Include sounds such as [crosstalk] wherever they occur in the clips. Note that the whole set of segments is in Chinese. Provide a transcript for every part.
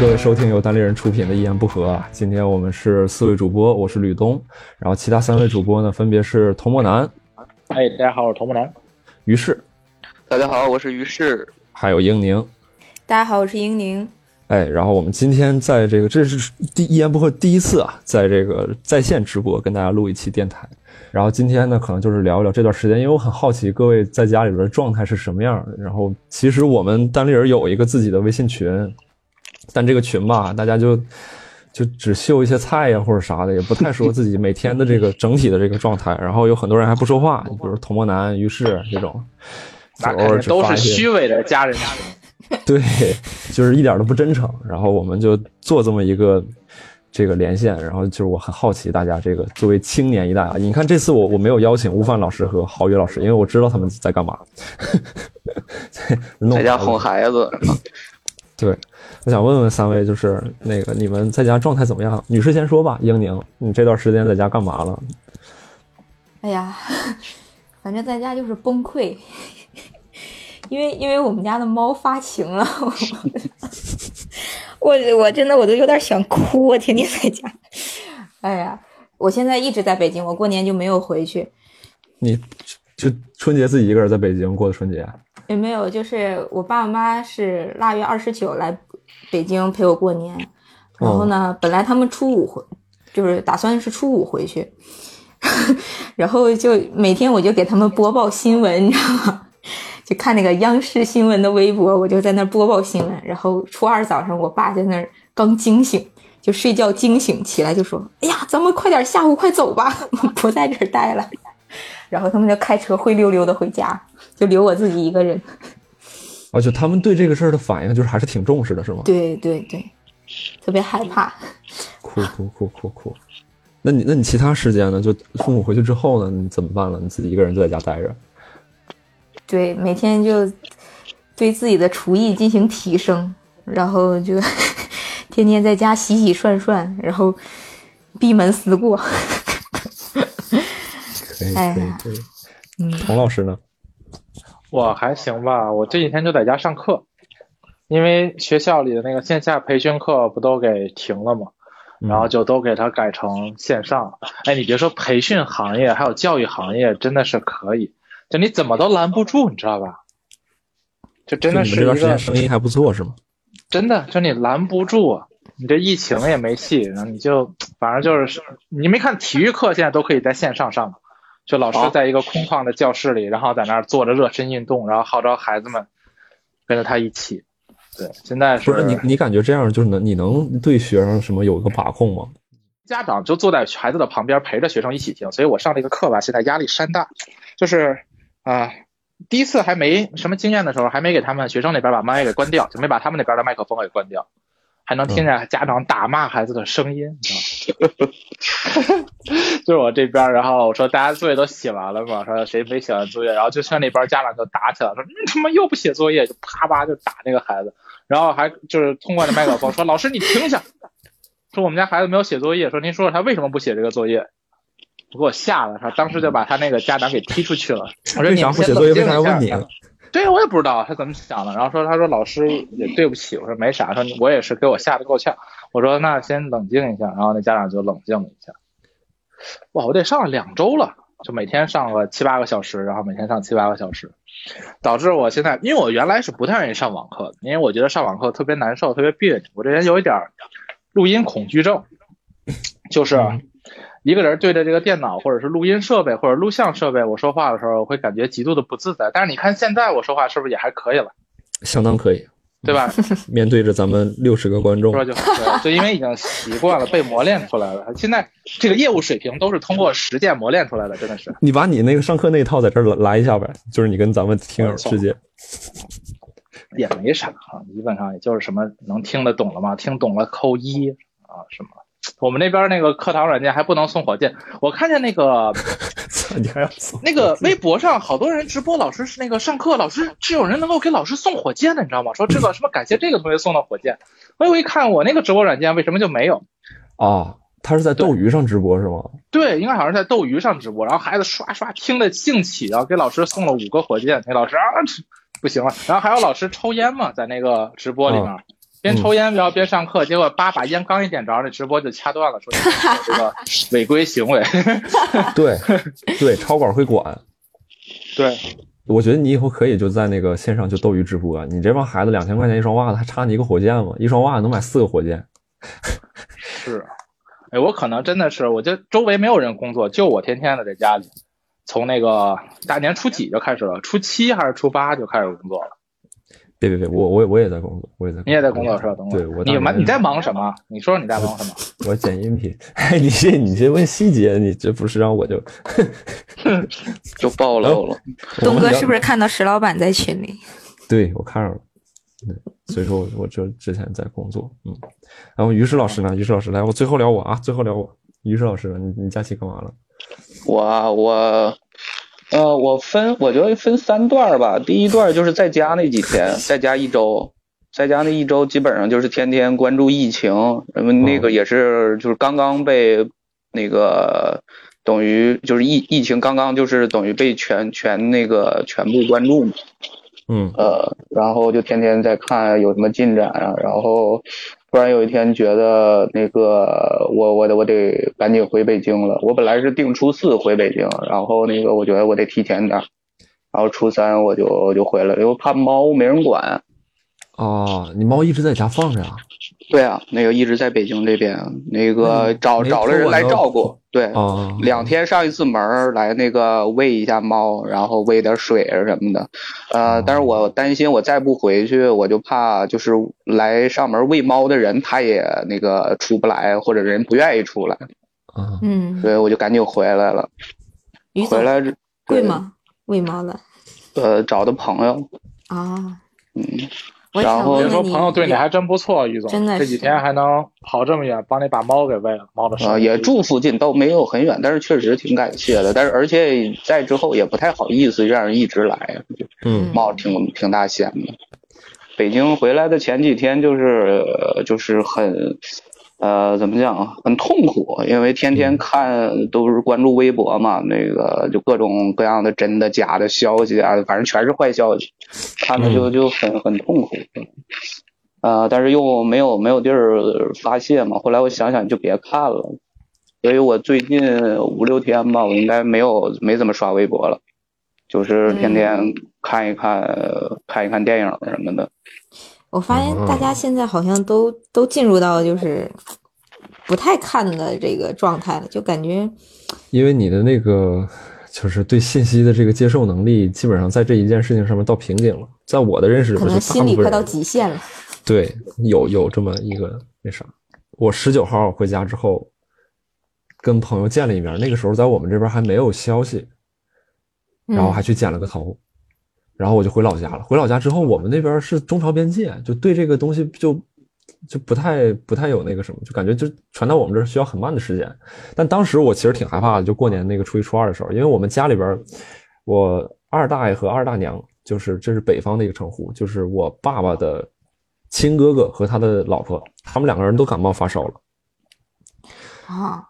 各位收听由单立人出品的《一言不合》啊！今天我们是四位主播，我是吕东，然后其他三位主播呢，分别是童墨南。哎，大家好，我是童墨南。于是，大家好，我是于是，还有英宁。大家好，我是英宁。哎，然后我们今天在这个，这是第一言不合第一次啊，在这个在线直播跟大家录一期电台。然后今天呢，可能就是聊一聊这段时间，因为我很好奇各位在家里边的状态是什么样的。然后其实我们单立人有一个自己的微信群，但这个群吧，大家就就只秀一些菜呀或者啥的，也不太说自己每天的这个整体的这个状态。[laughs] 然后有很多人还不说话，比如童墨南、于是这种，偶尔都是虚伪的家人群。[laughs] 对，就是一点都不真诚。然后我们就做这么一个这个连线，然后就是我很好奇大家这个作为青年一代啊，你看这次我我没有邀请吴范老师和郝宇老师，因为我知道他们在干嘛，[laughs] 在家哄孩子。对，我想问问三位，就是那个你们在家状态怎么样？女士先说吧，英宁，你这段时间在家干嘛了？哎呀，[laughs] 反正在家就是崩溃。[laughs] 因为因为我们家的猫发情了，[laughs] 我我真的我都有点想哭，我天天在家。哎呀，我现在一直在北京，我过年就没有回去。你就春节自己一个人在北京过的春节？也没有，就是我爸妈是腊月二十九来北京陪我过年，然后呢，本来他们初五回，就是打算是初五回去，[laughs] 然后就每天我就给他们播报新闻，你知道吗？[laughs] 就看那个央视新闻的微博，我就在那播报新闻。然后初二早上，我爸在那儿刚惊醒，就睡觉惊醒起来就说：“哎呀，咱们快点下午快走吧，[laughs] 不在这儿待了。”然后他们就开车灰溜溜的回家，就留我自己一个人。而且他们对这个事儿的反应就是还是挺重视的，是吗？对对对，特别害怕。哭哭哭哭哭。那你那你其他时间呢？就父母回去之后呢？你怎么办了？你自己一个人就在家待着？对，每天就对自己的厨艺进行提升，然后就 [laughs] 天天在家洗洗涮涮，然后闭门思过。[laughs] 可以可以可以。嗯，童老师呢？我还行吧，我这几天就在家上课，因为学校里的那个线下培训课不都给停了吗？然后就都给它改成线上。哎，你别说培训行业，还有教育行业，真的是可以。就你怎么都拦不住，你知道吧？就真的是这段时间生意还不错，是吗？真的，就你拦不住，你这疫情也没戏，然后你就反正就是你没看体育课现在都可以在线上上，就老师在一个空旷的教室里，然后在那儿做着热身运动，然后号召孩子们跟着他一起。对，现在是不是你你感觉这样就是能你能对学生什么有个把控吗？家长就坐在孩子的旁边陪着学生一起听，所以我上这个课吧，现在压力山大，就是。啊，第一次还没什么经验的时候，还没给他们学生那边把麦给关掉，就没把他们那边的麦克风给关掉，还能听见家长打骂孩子的声音，你知道吗？[laughs] 就是我这边，然后我说大家作业都写完了吗？说谁没写完作业？然后就像那边家长就打起来，说你他妈又不写作业，就啪啪就打那个孩子，然后还就是通过那麦克风说老师你停下，说我们家孩子没有写作业，说您说说他为什么不写这个作业？给我吓了，他当时就把他那个家长给踢出去了。我说你不写作业为啥要问你？对，我也不知道他怎么想的。然后说，他说老师也对不起。我说没啥，说我也是给我吓得够呛。我说那先冷静一下。然后那家长就冷静了一下。哇，我得上了两周了，就每天上个七八个小时，然后每天上七八个小时，导致我现在，因为我原来是不太愿意上网课的，因为我觉得上网课特别难受，特别别扭。我这人有一点录音恐惧症，就是。一个人对着这个电脑，或者是录音设备，或者录像设备，我说话的时候，我会感觉极度的不自在。但是你看现在我说话是不是也还可以了？相当可以，对吧？面对着咱们六十个观众，说就就因为已经习惯了，被磨练出来了。现在这个业务水平都是通过实践磨练出来的，真的是。你把你那个上课那一套在这儿来一下呗，就是你跟咱们听友之间也没啥啊，基本上也就是什么能听得懂了吗？听懂了扣一啊什么。[tsk] 我们那边那个课堂软件还不能送火箭，我看见那个，[laughs] 你还要送那个微博上好多人直播，老师是那个上课，老师是有人能够给老师送火箭的，你知道吗？说这个什么感谢这个同学送的火箭，我一看我那个直播软件为什么就没有？啊，他是在斗鱼上直播是吗？对，应该好像是在斗鱼上直播，然后孩子刷刷听得兴起，然后给老师送了五个火箭，那老师啊不行了，然后还有老师抽烟嘛，在那个直播里面。边抽烟然后边上课，结果叭把烟刚一点着，那直播就掐断了，说这个 [laughs] 违规行为。[laughs] 对对，超管会管。对，[laughs] 我觉得你以后可以就在那个线上就斗鱼直播，啊你这帮孩子两千块钱一双袜子，还差你一个火箭吗？一双袜子能买四个火箭。是，哎，我可能真的是，我就周围没有人工作，就我天天的在家里，从那个大年初几就开始了，初七还是初八就开始工作了。别别别，我我我也在工作，我也在。你也在工作是吧？等会对，我你忙你在忙什么？你说说你在忙什么？[laughs] 我剪音频。哎，你这你这问细节，你这不是让我就 [laughs] [laughs] 就暴露了。东哥是不是看到石老板在群里？对，我看着了。对，所以说我我就之前在工作，嗯。然后于适老师呢？于适老师来，我最后聊我啊，最后聊我。于适老师，你你假期干嘛了？我啊，我，呃，我分，我觉得分三段儿吧。第一段就是在家那几天，在家一周，在家那一周基本上就是天天关注疫情，因为那个也是就是刚刚被那个等于就是疫疫情刚刚就是等于被全全那个全部关注嘛。嗯呃，然后就天天在看有什么进展啊，然后突然有一天觉得那个我我得我得赶紧回北京了。我本来是定初四回北京，然后那个我觉得我得提前点儿，然后初三我就我就回来了，因为怕猫没人管。哦，你猫一直在家放着啊？对啊，那个一直在北京这边，那个找没找了人来照顾，对，哦，两天上一次门来那个喂一下猫，然后喂点水啊什么的，呃，但是我担心我再不回去，我就怕就是来上门喂猫的人他也那个出不来，或者人不愿意出来，啊，嗯，所以我就赶紧回来了。回来之贵？吗？喂猫的呃，找的朋友，啊，嗯，然后别说想问问你，朋友对你还真不错，于总，真的是这几天还能跑这么远，帮你把猫给喂了，猫的啊、也住附近，倒没有很远，但是确实挺感谢的。但是而且在之后也不太好意思让人一直来，嗯冒挺挺大险的。北京回来的前几天就是呃就是很呃怎么讲啊很痛苦，因为天天看都是关注微博嘛，那个就各种各样的真的假的消息啊，反正全是坏消息，看着就就很很痛苦。呃，但是又没有没有地儿发泄嘛，后来我想想就别看了，所以我最近五六天吧，我应该没有没怎么刷微博了，就是天天看一看、看一看电影什么的。我发现大家现在好像都都进入到就是不太看的这个状态了，就感觉因为你的那个就是对信息的这个接受能力，基本上在这一件事情上面到瓶颈了。在我的认识里可边，能心理快到极限了。对，有有这么一个那啥。我十九号回家之后，跟朋友见了一面，那个时候在我们这边还没有消息，然后还去剪了个头，然后我就回老家了。回老家之后，我们那边是中朝边界，就对这个东西就就不太不太有那个什么，就感觉就传到我们这儿需要很慢的时间。但当时我其实挺害怕的，就过年那个初一初二的时候，因为我们家里边，我二大爷和二大娘，就是这是北方的一个称呼，就是我爸爸的亲哥哥和他的老婆，他们两个人都感冒发烧了。啊，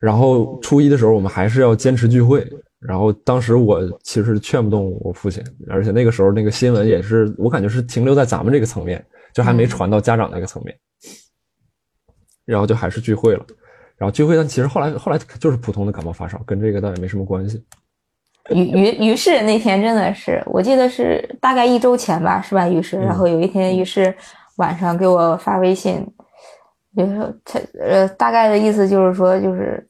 然后初一的时候，我们还是要坚持聚会。然后当时我其实劝不动我父亲，而且那个时候那个新闻也是，我感觉是停留在咱们这个层面，就还没传到家长那个层面。然后就还是聚会了，然后聚会，但其实后来后来就是普通的感冒发烧，跟这个倒也没什么关系。于于于是那天真的是，我记得是大概一周前吧，是吧？于是，然后有一天于是晚上给我发微信，就是他呃大概的意思就是说，就是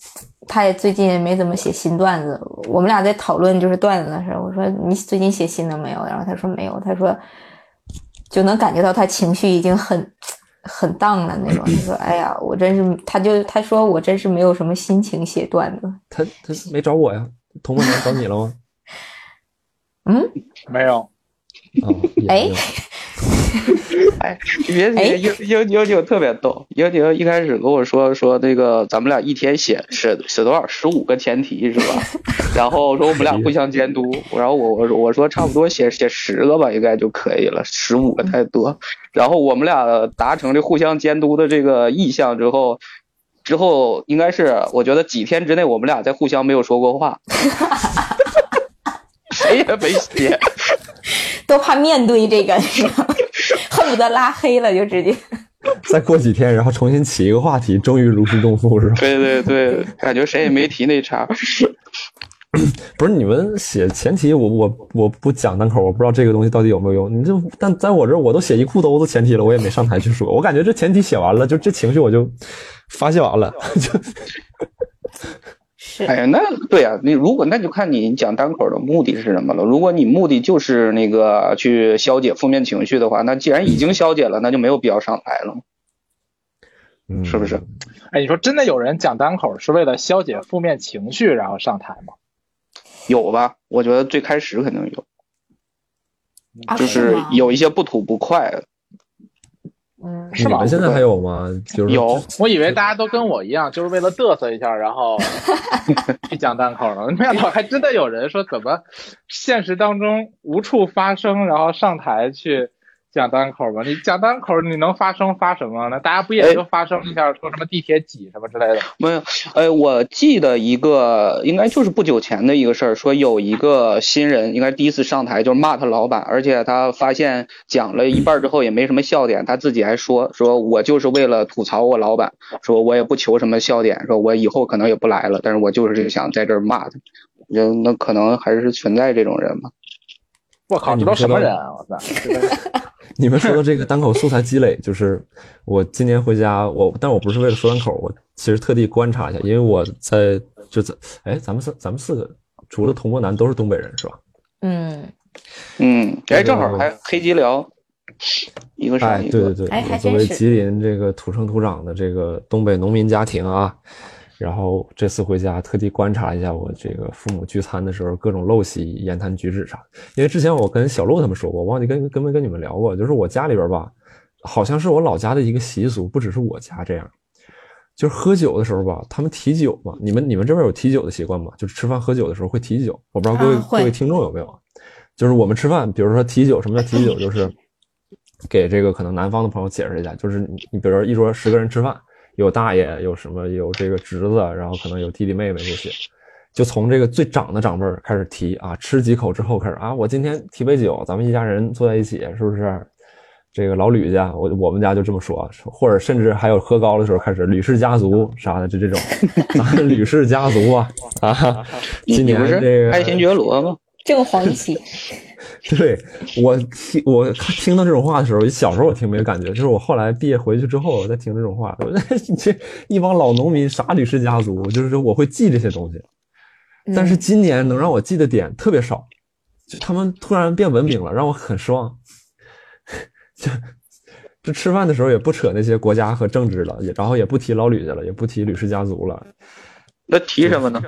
他也最近没怎么写新段子，我们俩在讨论就是段子的事儿。我说你最近写新的没有？然后他说没有，他说就能感觉到他情绪已经很很荡了那种。他说哎呀，我真是，他就他说我真是没有什么心情写段子。他他没找我呀，童梦楠找你了吗？嗯，没有，哎 [laughs] 哎，别哎别，英英英英特别逗，英英一开始跟我说说那个咱们俩一天写写写多少十五个前提是吧？[laughs] 然后说我们俩互相监督，然后我我说我说差不多写写十个吧，应该就可以了，十五个太多。然后我们俩达成这互相监督的这个意向之后，之后应该是我觉得几天之内我们俩在互相没有说过话，[laughs] 谁也没写。都怕面对这个，是吧？恨不得拉黑了就直接。[laughs] 再过几天，然后重新起一个话题，终于如释重负，是吧？对对对，感觉谁也没提那茬。[coughs] 不是你们写前提，我我我不讲单口，我不知道这个东西到底有没有用。你就但在我这儿，我都写一裤兜子前提了，我也没上台去说。我感觉这前提写完了，就这情绪我就发泄完了，就。[laughs] 是，哎呀，那对呀、你如果那就看你讲单口的目的是什么了。如果你目的就是那个去消解负面情绪的话，那既然已经消解了，那就没有必要上台了，嗯是不是？哎，你说真的有人讲单口是为了消解负面情绪然后上台吗？有吧？我觉得最开始肯定有，啊就是有一些不吐不快的。嗯，是吧你们？现在还有吗？就是有我以为大家都跟我一样，就是为了嘚瑟一下，然后 [laughs] 去讲单口呢。没想到还真的有人说，怎么现实当中无处发声，然后上台去讲单口吧？你讲单口，你能发声发什么呢？大家不也就发声一下，说什么地铁挤什么之类的？没有，呃，我记得一个应该就是不久前的一个事儿，说有一个新人应该第一次上台就骂他老板，而且他发现讲了一半之后也没什么笑点，他自己还说 [laughs] 说我就是为了吐槽我老板，说我也不求什么笑点，说我以后可能也不来了，但是我就是想在这儿骂他。我觉得那可能还是存在这种人吧。我靠，这都什么人啊！我操！这个你们说的这个 [laughs] 单口素材积累，就是我今年回家，我但我不是为了说单口，我其实特地观察一下，因为我在就在哎，咱们四咱们四个除了童国南都是东北人是吧？嗯，嗯，哎，正好还黑吉辽，一个是哎。对对对，哎我作为吉林这个土生土长的这个东北农民家庭啊，然后这次回家特地观察一下我这个父母聚餐的时候各种陋习、言谈举止啥。因为之前我跟小鹿他们说过，我忘记跟跟没跟你们聊过，就是我家里边吧，好像是我老家的一个习俗，不只是我家这样。就是喝酒的时候吧，他们提酒嘛。你们你们这边有提酒的习惯吗？就是吃饭喝酒的时候会提酒。我不知道各位、啊各位听众有没有啊？就是我们吃饭，比如说提酒，什么叫提酒？就是给这个可能南方的朋友解释一下，就是你你比如说一桌十个人吃饭，有大爷，有什么有这个侄子，然后可能有弟弟妹妹这些，就从这个最长的长辈儿开始提啊，吃几口之后开始啊，我今天提杯酒，咱们一家人坐在一起，是不是？这个老吕家，我我们家就这么说，或者甚至还有喝高的时候开始吕氏家族啥的，就这种，[laughs] 咱吕氏家族啊啊，今年不是这个爱新觉罗吗？正黄旗，[laughs] 对我听我听到这种话的时候，小时候我听没有感觉，就是我后来毕业回去之后，我再听这种话，我 [laughs] 这一帮老农民啥吕氏家族，就是说我会记这些东西，但是今年能让我记的点特别少，就他们突然变文明了，让我很失望。[laughs] 就就吃饭的时候也不扯那些国家和政治了，也然后也不提老吕家了，也不提吕氏家族了，那提什么呢？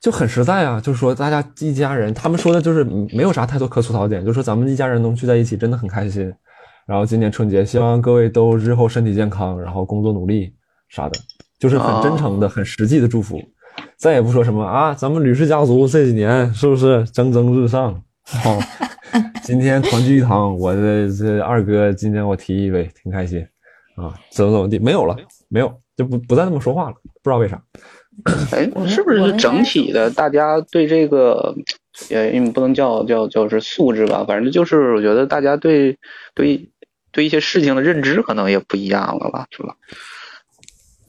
就很实在啊，就是说大家一家人，他们说的就是没有啥太多可吐槽点，就说咱们一家人能聚在一起真的很开心。然后今年春节，希望各位都日后身体健康，然后工作努力啥的，就是很真诚的、很实际的祝福。再也不说什么啊，咱们吕氏家族这几年是不是蒸蒸日上？哦，[laughs] 今天团聚一堂，我的这二哥今天我提一杯，挺开心啊，怎么怎么地，没有了，没有，就不不再那么说话了，不知道为啥。哎是不是整体的大家对这个，呃，因为不能叫叫叫是素质吧，反正就是我觉得大家对对对一些事情的认知可能也不一样了吧，是吧？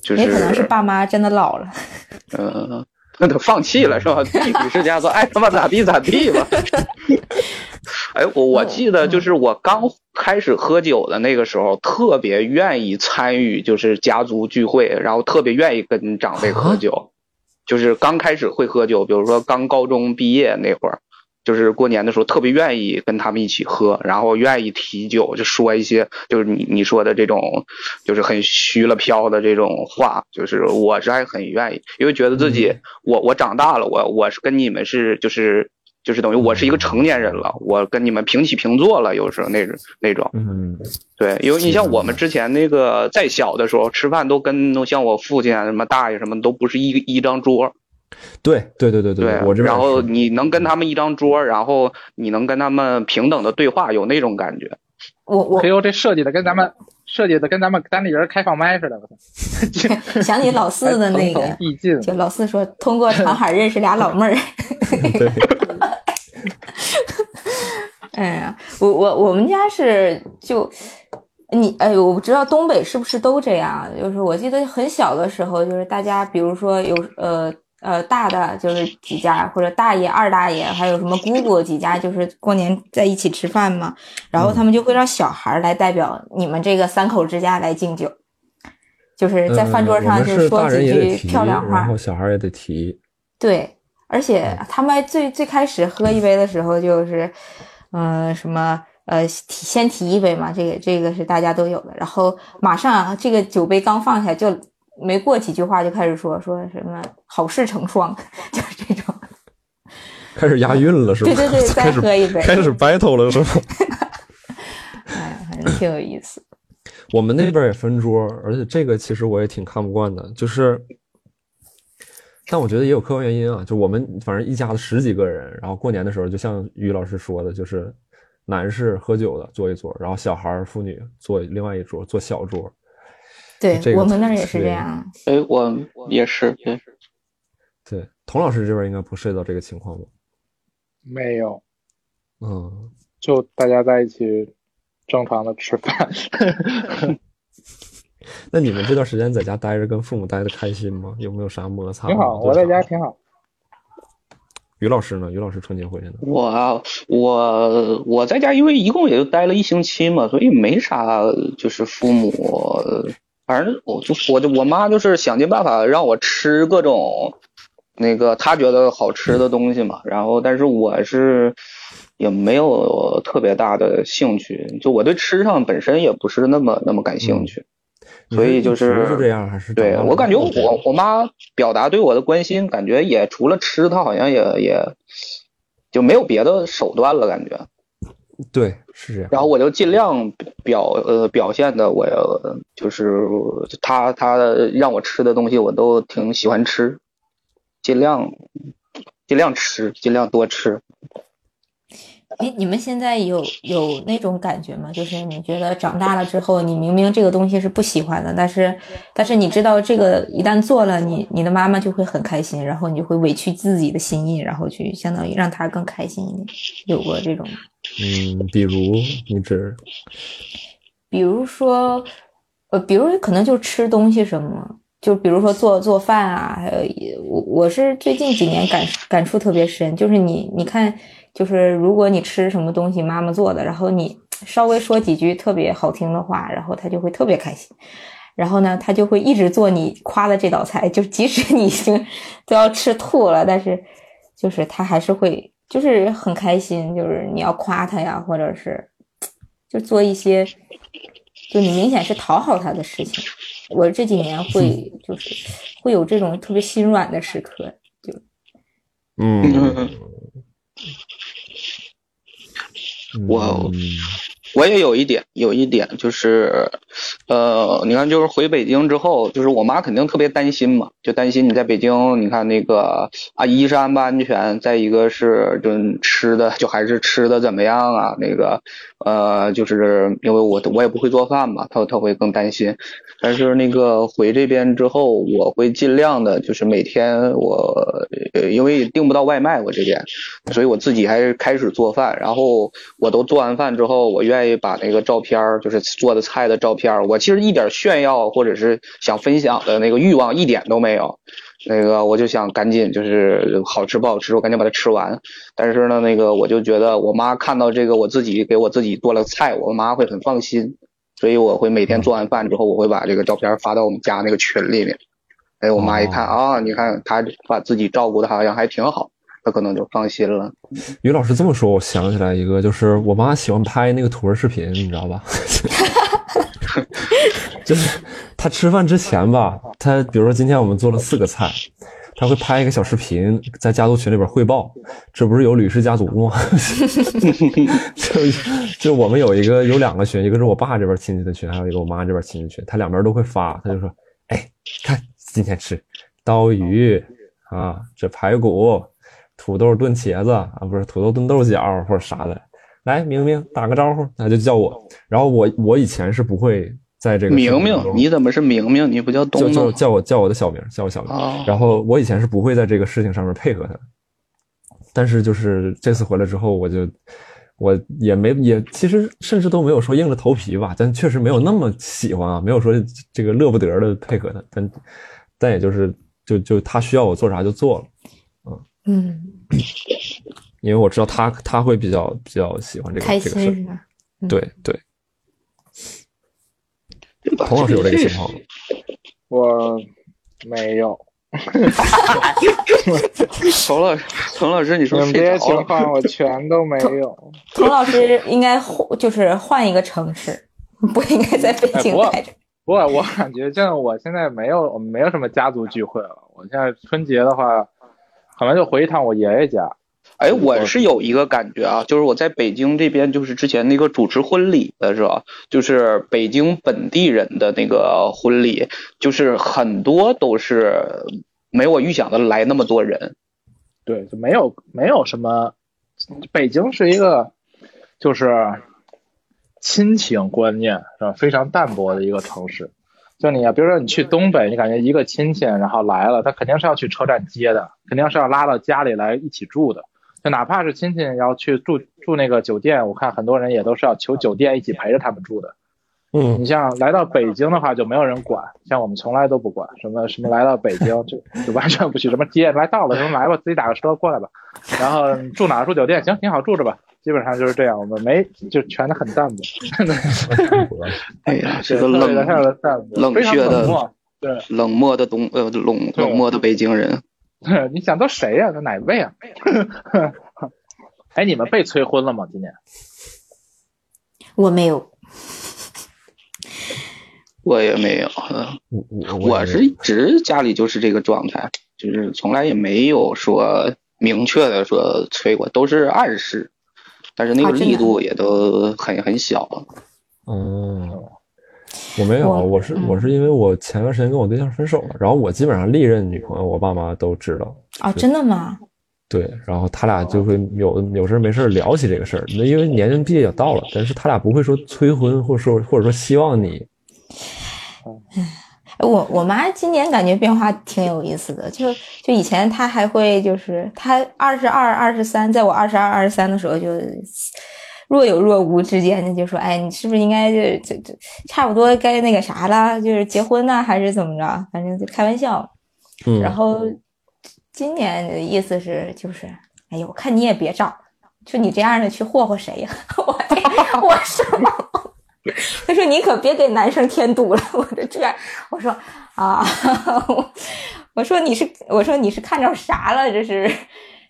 就也可能是是爸妈真的老了。[laughs] 呃，那都放弃了是吧？吕氏家说爱他妈咋地咋地吧。哎，我我记得就是我刚开始喝酒的那个时候，特别愿意参与就是家族聚会，然后特别愿意跟长辈喝酒。就是刚开始会喝酒，比如说刚高中毕业那会儿，就是过年的时候特别愿意跟他们一起喝，然后愿意提酒，就说一些就是你你说的这种，就是很虚了飘的这种话，就是我是还很愿意，因为觉得自己、我我长大了，我我是跟你们是就是就是等于我是一个成年人了，我跟你们平起平坐了，有时候那种那种。嗯，对，因为你像我们之前那个再小的时候吃饭都跟都像我父亲啊什么大爷什么都不是一一张桌，对对对对对，我这边然后你能跟他们一张桌，然后你能跟他们平等的对话，有那种感觉。我我哎呦，这设计的跟咱们设计的跟咱们单立人开放麦似的，我操！[laughs] 想起老四的那个，就老四说通过长海认识俩老妹儿。[laughs] 对，哎呀，我我我们家是就你哎，我不知道东北是不是都这样。就是我记得很小的时候，就是大家比如说有呃呃大的就是几家，或者大爷、二大爷，还有什么姑姑几家，就是过年在一起吃饭嘛。然后他们就会让小孩来代表你们这个三口之家来敬酒，就是在饭桌上就说几句漂亮话，然后小孩也得提。对，而且他们最最开始喝一杯的时候，就是嗯什么。呃，提先提一杯嘛，这个这个是大家都有的。然后马上这个酒杯刚放下，就没过几句话就开始说说什么好事成双，[laughs] 就是这种。开始押韵了是吧？对对对，再喝一杯，开始 battle 了是吧？[laughs] 哎呀，反正挺有意思。[laughs] 我们那边也分桌，而且这个其实我也挺看不惯的，就是，但我觉得也有客观原因啊。就我们反正一家子十几个人，然后过年的时候，就像于老师说的，就是。男士喝酒的坐一桌，然后小孩妇女坐另外一桌，坐小桌。对我们那儿也是这样。哎，我也是。对，童老师这边应该不涉及到这个情况吧？没有。嗯，就大家在一起正常的吃饭。[laughs] 那你们这段时间在家待着，跟父母待的开心吗？有没有啥摩擦？挺好，我在家挺好。于老师呢？于老师春节回去呢？我啊，我我在家，因为一共也就待了一星期嘛，所以没啥，就是父母，反正我就我就我妈就是想尽办法让我吃各种那个她觉得好吃的东西嘛。然后，但是我是也没有特别大的兴趣，就我对吃上本身也不是那么那么感兴趣。所以就是是这样，还是对我感觉我我妈表达对我的关心，感觉也除了吃，她好像也也就没有别的手段了，感觉。对，是这样。然后我就尽量表呃表现的，我就是他他让我吃的东西，我都挺喜欢吃，尽量尽量吃，尽量多吃。哎，你们现在有有那种感觉吗？就是你觉得长大了之后，你明明这个东西是不喜欢的，但是但是你知道这个一旦做了，你你的妈妈就会很开心，然后你就会委屈自己的心意，然后去相当于让她更开心一点。有过这种？嗯，比如你指？比如说，呃，比如可能就吃东西什么，就比如说做做饭啊，还有我我是最近几年感感触特别深，就是你你看。就是如果你吃什么东西妈妈做的，然后你稍微说几句特别好听的话，然后他就会特别开心。然后呢，他就会一直做你夸的这道菜，就即使你已经 [laughs] 都要吃吐了，但是就是他还是会就是很开心。就是你要夸他呀，或者是就做一些就你明显是讨好他的事情。我这几年会就是会有这种特别心软的时刻，就嗯。我我也有一点，有一点就是，呃，你看，就是回北京之后，就是我妈肯定特别担心嘛，就担心你在北京，你看那个啊，一是安不安全，再一个是就吃的，就还是吃的怎么样啊？那个，呃，就是因为我我也不会做饭嘛，她她会更担心。但是那个回这边之后，我会尽量的，就是每天我，呃，因为订不到外卖，我这边，所以我自己还是开始做饭。然后我都做完饭之后，我愿再把那个照片就是做的菜的照片我其实一点炫耀或者是想分享的那个欲望一点都没有。那个我就想赶紧就是好吃不好吃，我赶紧把它吃完。但是呢，那个我就觉得我妈看到这个我自己给我自己做了菜，我妈会很放心。所以我会每天做完饭之后，我会把这个照片发到我们家那个群里面。哎，我妈一看啊，你看她把自己照顾的好像还挺好，他可能就放心了。于老师这么说，我想起来一个，就是我妈喜欢拍那个图文视频，你知道吧？[laughs] 就是她吃饭之前吧，她比如说今天我们做了四个菜。他会拍一个小视频，在家族群里边汇报，这不是有吕氏家族吗？[laughs] 就就我们有一个有两个群，一个是我爸这边亲戚的群，还有一个我妈这边亲戚群，他两边都会发。他就说：“哎，看今天吃刀鱼啊，这排骨、土豆炖茄子啊，不是土豆炖豆角或者啥的。来，明明打个招呼，他就叫我。然后我我以前是不会。”在这个明明，你怎么是明明？你不叫东东？叫叫我叫我的小名，叫我小名。然后我以前是不会在这个事情上面配合他，但是就是这次回来之后，我就我也没也其实甚至都没有说硬着头皮吧，但确实没有那么喜欢啊，没有说这个乐不得的配合他，但但也就是就就他需要我做啥就做了，嗯，因为我知道他他会比较比较喜欢这个这个事对对，对？童老师有这个情况吗？我没有，[laughs] 童老师，童老师，你你说们这些情？况我全都没有。童老师应该换就是换一个城市，[laughs] 不应该在北京待着。不过我感觉，像我现在没有，我们没有什么家族聚会了。我现在春节的话，可能就回一趟我爷爷家。哎，我是有一个感觉啊，就是我在北京这边，就是之前那个主持婚礼的时候，就是北京本地人的那个婚礼，就是很多都是没我预想的来那么多人。对，就没有没有什么。北京是一个就是亲情观念是吧非常淡薄的一个城市。就你啊，比如说你去东北，你感觉一个亲戚然后来了，他肯定是要去车站接的，肯定是要拉到家里来一起住的。就哪怕是亲戚要去住住那个酒店，我看很多人也都是要求酒店一起陪着他们住的。嗯你像来到北京的话，就没有人管，像我们从来都不管什么什么来到北京就就完全不去什么接来到了什么来吧，自己打个车过来吧，然后住哪儿住酒店行挺好住着吧，基本上就是这样，我们没就全都很淡薄，[laughs] 真的哎呀，这对个冷的淡薄，冷非常血的冷漠。对，冷漠的东呃冷冷漠的北京人。你想都谁呀、这哪位啊？[laughs] 哎，你们被催婚了吗？今年？我没有，我也没有，呃我我我是一直家里就是这个状态，就是从来也没有说明确的说催过，都是暗示，但是那个力度也都很很小。哦，我没有，我我是嗯我是因为我前段时间跟我对象分手了，然后我基本上历任女朋友，我爸妈都知道。哦，真的吗？对，然后他俩就会有有事没事聊起这个事儿，那因为年龄毕竟也到了，但是他俩不会说催婚，或者说或者说希望你，我我妈今年感觉变化挺有意思的，就就以前她还会就是她二十二、二十三，在我二十二、二十三的时候就若有若无之间的就说，哎，你是不是应该就就就差不多该那个啥了，就是结婚呢，还是怎么着？反正就开玩笑。嗯，然后今年的意思是就是，哎呦，我看你也别找，就你这样的去霍霍谁呀？[laughs] 我我说，[laughs] 他说你可别给男生添堵了。我就这样，我说啊，[laughs] 我说你是，我说你是看着啥了？这是。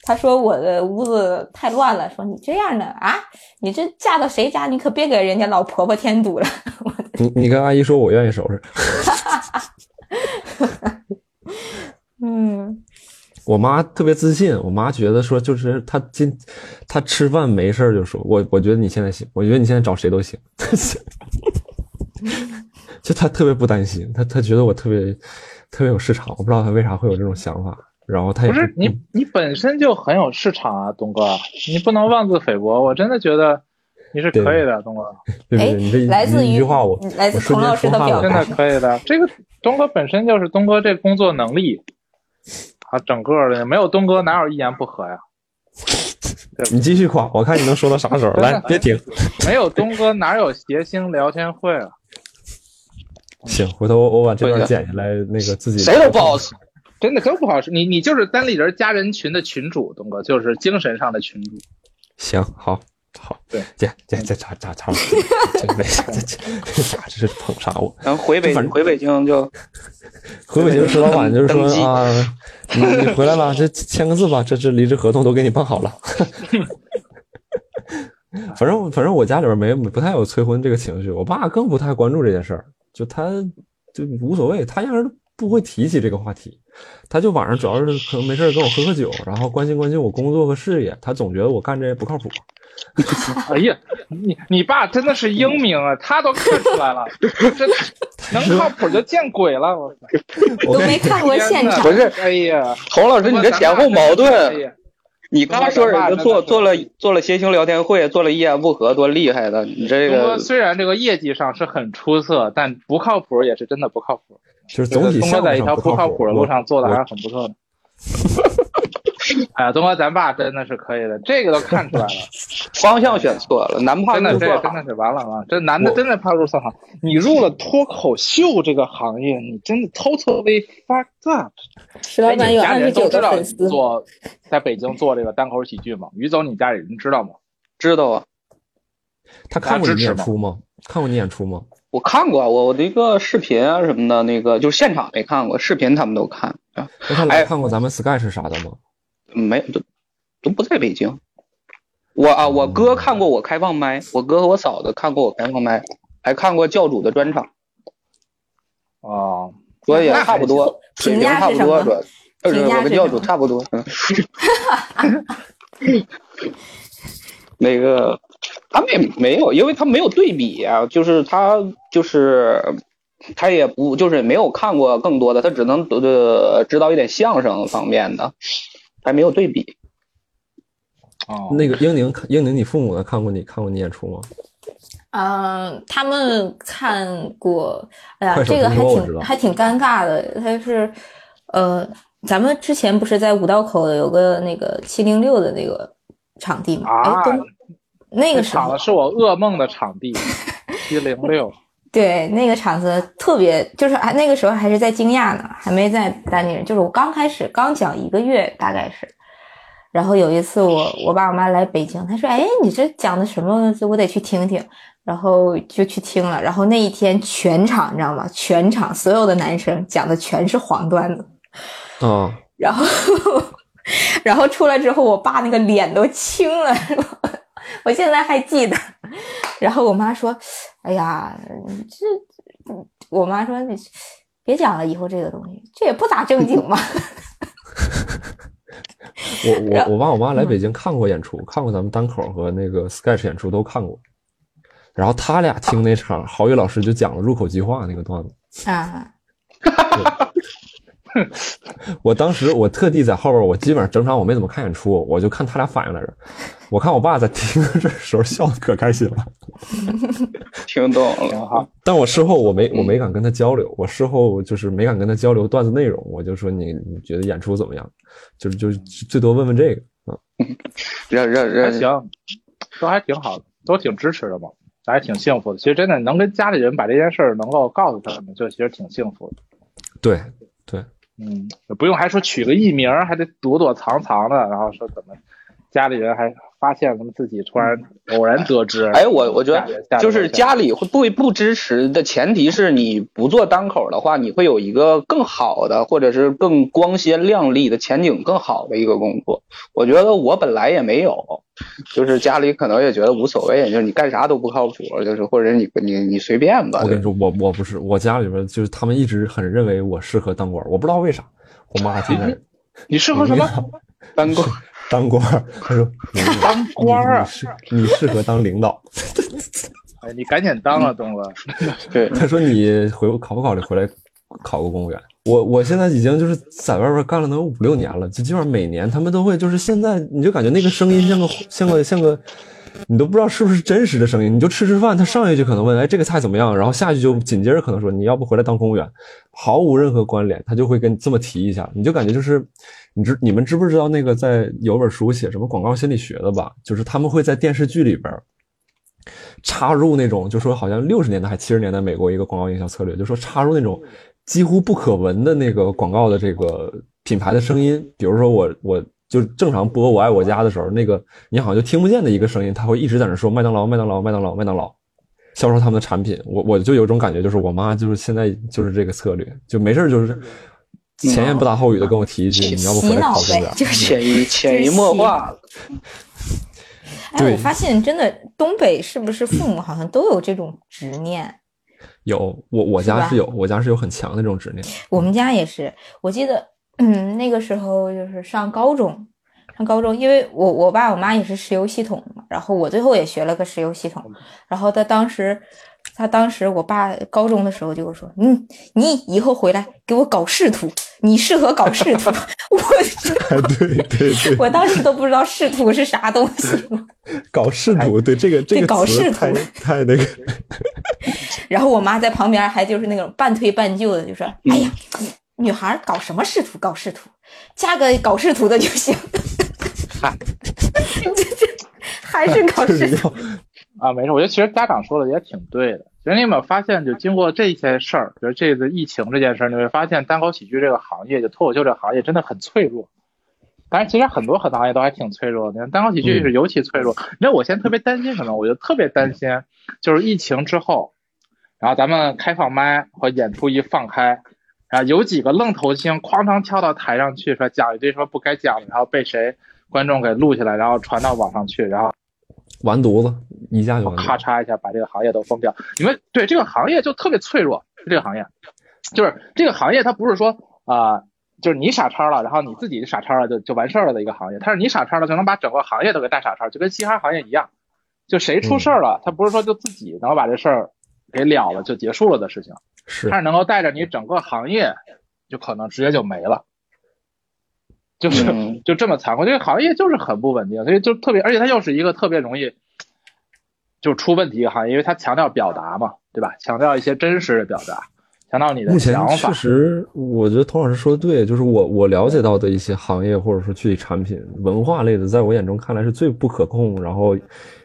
他说我的屋子太乱了，说你这样的啊，你这嫁到谁家，你可别给人家老婆婆添堵了。你你跟阿姨说我愿意收拾，[laughs] 嗯，我妈特别自信，我妈觉得说就是她今她吃饭没事儿就说我我觉得你现在行，我觉得你现在找谁都行，[laughs] 就她特别不担心，她她觉得我特别特别有市场，我不知道她为啥会有这种想法，然后她也不是你，你本身就很有市场啊，东哥，你不能妄自菲薄。我真的觉得你是可以的，东哥，哎对对对，你这一来自于一句话我来自我瞬间童老师的表达真的可以的。这个东哥本身就是东哥这工作能力，啊，整个的没有东哥哪有一言不合呀？你继续夸，我看你能说到啥时候，来别停，没有东哥哪有谐星聊天会啊？行，回头我我把这段剪下来，那个自己谁都不好使。真的都不好使。你你就是单立人加人群的群主，东哥就是精神上的群主。行，好，好，对，这这这差差差不多，这这这这啥这是捧杀我？然后回北回北京就回北京石老板就是说啊，你你回来了，这签个字吧，这这离职合同都给你办好了。[laughs] 反正反正我家里边没不太有催婚这个情绪，我爸更不太关注这件事儿，就他就无所谓，他压根儿不会提起这个话题，他就晚上主要是可能没事儿跟我喝喝酒，然后关心关心我工作和事业，他总觉得我干这不靠谱。哎呀，你你爸真的是英明啊，他都看出来了，[laughs] 这能靠谱就见鬼了！我操，都没看过现场不。是哎呀，侯老师，你这前后矛哎盾。呀你刚刚说人家做做了做了谐星聊天会，做了一言不合，多厉害的！你这个虽然这个业绩上是很出色，但不靠谱也是真的不靠谱。就是总体东在一条不靠靠谱的路上做的还是很不错的。哎呀，东哥，咱爸真的是可以的，这个都看出来了，[laughs] 方向选错了，男怕真的，入错行。这个真的是完了完了，这男的真的怕入错行。你入了脱口秀这个行业，你真的 totally fucked up。石老哎你家里板有二十九人都知道你个粉丝，做在北京做这个单口喜剧吗？于总，你家里人知道吗？知道啊，他看过你演出吗？看过你演出吗？我看过，我我的一个视频啊什么的，那个就是现场没看过，视频他们都看。啊那他哎来看过咱们 Sketch 啥的吗？没都都不在北京。我啊，我哥看过我开放麦，我哥和我嫂子看过我开放麦，还看过教主的专场，哦，所以也差不多，水平差不多，是什么主要就是我跟教主差不多。嗯 [laughs] [laughs] 那个他们也没有，因为他没有对比啊，就是他就是他也不就是没有看过更多的，他只能呃知道一点相声方面的，还没有对比。哦，那个英宁，英宁，你父母呢？看过你看过你演出吗？嗯，他们看过，哎呀这个还挺还挺尴尬的。他是，呃，咱们之前不是在五道口有个那个七零六的那个场地吗？啊哎，都那个时候场子是我噩梦的场地，七零六。[laughs] 对，那个场子特别，就是还那个时候还是在惊讶呢，还没在单立人，就是我刚开始刚讲一个月，大概是。然后有一次我我爸我妈来北京，他说：“哎，你这讲的什么？我得去听听。”然后就去听了。然后那一天全场你知道吗？全场所有的男生讲的全是黄段子。啊，然后，[laughs] 然后出来之后，我爸那个脸都青了，[laughs] 我现在还记得。[laughs] 然后我妈说：“哎呀，这……我妈说你别讲了，以后这个东西这也不咋正经嘛。[laughs] 我我我爸我妈来嗯北京看过演出，看过咱们单口和那个 Sketch 演出都看过。然后他俩听那场，郝宇老师就讲了入口即化那个段子。”啊，[laughs] 我当时我特地在后边，我基本上整场我没怎么看演出，我就看他俩反应来着。我看我爸在听这时候笑的可开心了，听懂挺了，好，但我事后我没我没敢跟他交流，我事后就是没敢跟他交流段子内容，我就说你你觉得演出怎么样？就是就是最多问问这个 [laughs] 啊。让让还让行，都还挺好的，都挺支持的嘛，咱还挺幸福的。其实真的能跟家里人把这件事儿能够告诉他们，就其实挺幸福的。对对，嗯，不用还说取个艺名，还得躲躲藏藏的，然后说怎么家里人还发现他们自己突然偶然得知。哎，我我觉得就是家里会不会不支持的前提是你不做单口的话，你会有一个更好的或者是更光鲜亮丽的前景更好的一个工作。我觉得我本来也没有，就是家里可能也觉得无所谓，就是你干啥都不靠谱，就是或者你你你随便吧。我跟你说，我我不是，我家里边就是他们一直很认为我适合当官，我不知道为啥。我妈现在 [laughs] 你适合什么？[laughs] 单工当官，他说 [laughs] 当官儿啊你适你适合当领导。[laughs] 哎，你赶紧当啊，东哥！[laughs] 对，他说你回考不考虑回来考个公务员？我我现在已经就是在外边干了能有五六年了，就基本上每年他们都会就是现在你就感觉那个声音像个像个像个，你都不知道是不是真实的声音。你就吃吃饭，他上一句可能问哎这个菜怎么样，然后下一句就紧接着可能说你要不回来当公务员，毫无任何关联，他就会跟你这么提一下，你就感觉就是你知你们知不知道那个在有本书写什么广告心理学的吧？就是他们会在电视剧里边。插入那种，就说好像六十年代还七十年代美国一个广告营销策略，就说插入那种几乎不可闻的那个广告的这个品牌的声音，比如说我我就正常播《我爱我家》的时候，那个你好像就听不见的一个声音，他会一直在那说麦当劳麦当劳麦当劳麦当劳，销售他们的产品。我我就有种感觉，就是我妈就是现在就是这个策略，就没事就是前言不搭后语的跟我提一句，你要不回来考公务员，？呗就是潜移潜移默化。哎，对我发现真的东北是不是父母好像都有这种执念？[clears throat] 有我我家是有我家是有很强的这种执念。我们家也是，我记得，嗯，那个时候就是上高中，上高中，因为我我爸我妈也是石油系统的嘛，然后我最后也学了个石油系统，然后他当时，他当时我爸高中的时候就跟我说，嗯，你以后回来给我搞仕途，你适合搞仕途，我 [laughs] 对对对，我当时都不知道仕途是啥东西，搞仕途，对这个这个搞仕途太太那个。然后我妈在旁边还就是那种半推半就的，就说，哎呀，女孩搞什么仕途，搞仕途，嫁个搞仕途的就行。这这，[laughs] 还是搞事情啊，没事。我觉得其实家长说的也挺对的。其实你有没有发现，就经过这些事儿，比如这次疫情这件事儿，你会发现单口喜剧这个行业，就脱口秀这个行业真的很脆弱。当然，其实很多很多行业都还挺脆弱的，单口喜剧是尤其脆弱。你知道我现在特别担心什么？我就特别担心，就是疫情之后，然后咱们开放麦和演出一放开，然后，有几个愣头青哐当跳到台上去，说讲一堆说不该讲的，然后被谁观众给录下来，然后传到网上去，然后完犊子，一下就咔嚓一下把这个行业都封掉。你们对这个行业就特别脆弱，这个行业就是这个行业，它不是说啊。就是你傻叉了，然后你自己傻叉了，就就完事儿了的一个行业。它是你傻叉了，就能把整个行业都给带傻叉，就跟嘻哈行业一样。就谁出事儿了，他不是说就自己能够把这事儿给了了就结束了的事情，是他是能够带着你整个行业，就可能直接就没了。就是就这么残酷，这个行业就是很不稳定，所以就特别，而且它又是一个特别容易就出问题的行业，因为它强调表达嘛，对吧？强调一些真实的表达。强调你的目前确实，我觉得童老师说的对，就是我我了解到的一些行业或者说具体产品文化类的，在我眼中看来是最不可控，然后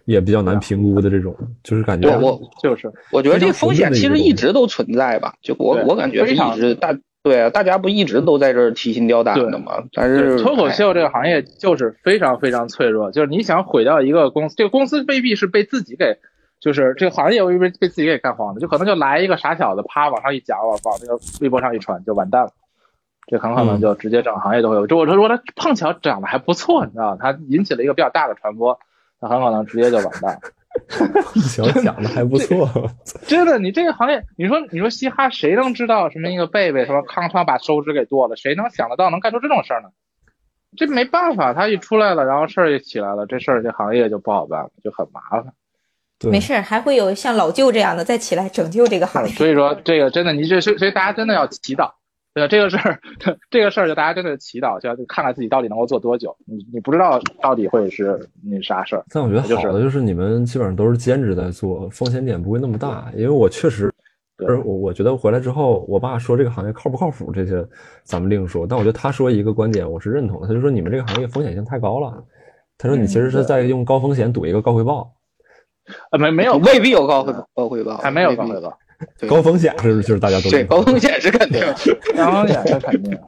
也比较难评估的这种，就是感觉我就是我觉得这个风险其实一直都存在吧，就我我感觉是一直大对啊，大家不一直都在这儿提心吊胆的吗？但是脱口秀这个行业就是非常非常脆弱，就是你想毁掉一个公司，这个公司未必是被自己给。就是这个行业，我以为被自己给干黄的，就可能就来一个傻小子，啪往上一讲，往往那个微博上一传，就完蛋了。这很可能就直接整个行业都会有。就我说，如果他碰巧长得还不错，你知道他引起了一个比较大的传播，那很可能直接就完蛋。碰 [laughs] 巧讲的还不错，真的，你这个行业，你说你说嘻哈，谁能知道什么一个贝贝什么康康把手指给剁了？谁能想得到能干出这种事儿呢？这没办法，他一出来了，然后事儿也起来了，这事儿这行业就不好办了，就很麻烦。没事，还会有像老舅这样的再起来拯救这个行业。所以说，这个真的，你这所所以大家真的要祈祷。对这个事儿，[laughs] 这个事儿就大家真的祈祷，就要看看自己到底能够做多久。你你不知道到底会是那啥事儿。但我觉得好的就是你们基本上都是兼职在做，风险点不会那么大。因为我确实，我我觉得回来之后，我爸说这个行业靠不靠谱这些咱们另说。但我觉得他说一个观点我是认同的，他就说你们这个行业风险性太高了。他说你其实是在用高风险赌一个高回报。呃，没没有，未必有高回高回报，还没有高回报，[laughs] 高风险是就是大家都对高风险是肯定，高风险是肯定，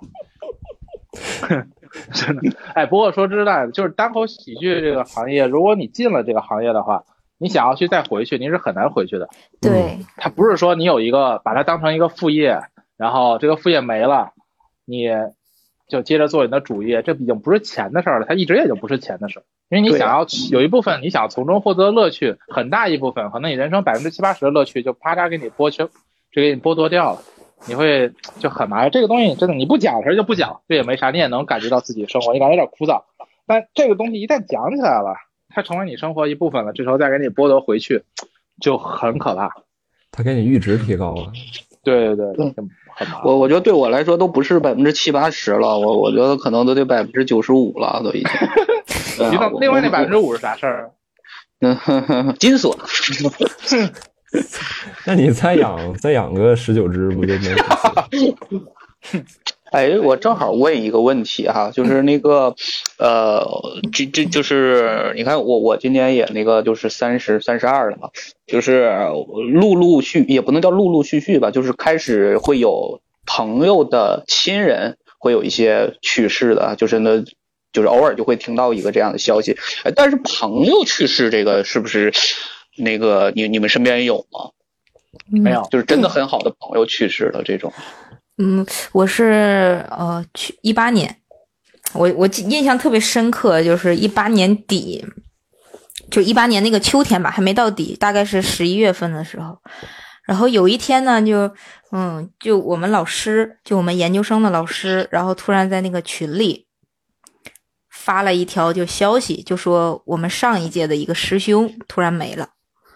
[laughs] 真的。哎，不过说实在的，就是单口喜剧这个行业，如果你进了这个行业的话，你想要去再回去，你是很难回去的。对，它不是说你有一个把它当成一个副业，然后这个副业没了，你就接着做你的主业，这已经不是钱的事儿了，它一直也就不是钱的事儿。因为你想要有一部分你想从中获得乐趣，很大一部分可能你人生百分之七八十的乐趣就啪嚓给你剥去，就给你剥夺掉了，你会就很麻烦。这个东西真的你不讲的时候就不讲，这也没啥，你也能感觉到自己生活，你感觉有点枯燥。但这个东西一旦讲起来了，它成为你生活一部分了，这时候再给你剥夺回去，就很可怕。它给你阈值提高了。对对对，我我觉得对我来说都不是百分之七八十了，我我觉得可能都得百分之九十五了，都已经。[laughs] 另外那百分之五是啥事儿？嗯，[laughs] 金锁。[laughs] 那你再养再养个十九只不就没？哎，我正好问一个问题哈，就是那个，呃，这这就是你看我我今年也那个就是三十三十二了嘛，就是陆陆续也不能叫陆陆续续吧，就是开始会有朋友的亲人会有一些去世的，就是那。就是偶尔就会听到一个这样的消息，但是朋友去世这个是不是那个你你们身边有吗？没有，就是真的很好的朋友去世了这种。嗯，嗯我是呃去一八年，我我印象特别深刻，就是一八年底，就一八年那个秋天吧，还没到底，大概是十一月份的时候，然后有一天呢，就嗯，就我们老师，就我们研究生的老师，然后突然在那个群里。发了一条就消息，就说我们上一届的一个师兄突然没了。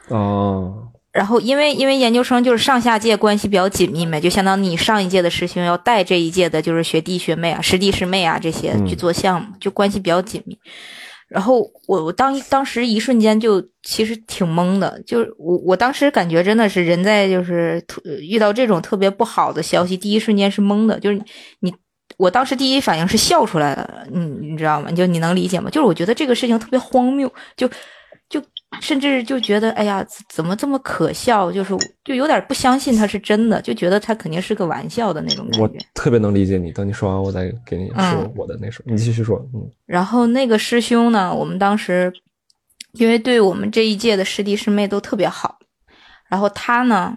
哦。然后因为因为研究生就是上下届关系比较紧密嘛，就相当于你上一届的师兄要带这一届的就是学弟学妹啊、师弟师妹啊这些去做项目，就关系比较紧密。然后我我当当时一瞬间就其实挺懵的，就是我我当时感觉真的是人在就是遇到这种特别不好的消息，第一瞬间是懵的，就是你。我当时第一反应是笑出来了，你你知道吗？就你能理解吗？就是我觉得这个事情特别荒谬，就就甚至就觉得哎呀，怎么这么可笑？就是就有点不相信他是真的，就觉得他肯定是个玩笑的那种感我觉。特别能理解你。等你说完，我再给你嗯说我的那首。你继续说。嗯然后那个师兄呢，我们当时因为对我们这一届的师弟师妹都特别好，然后他呢，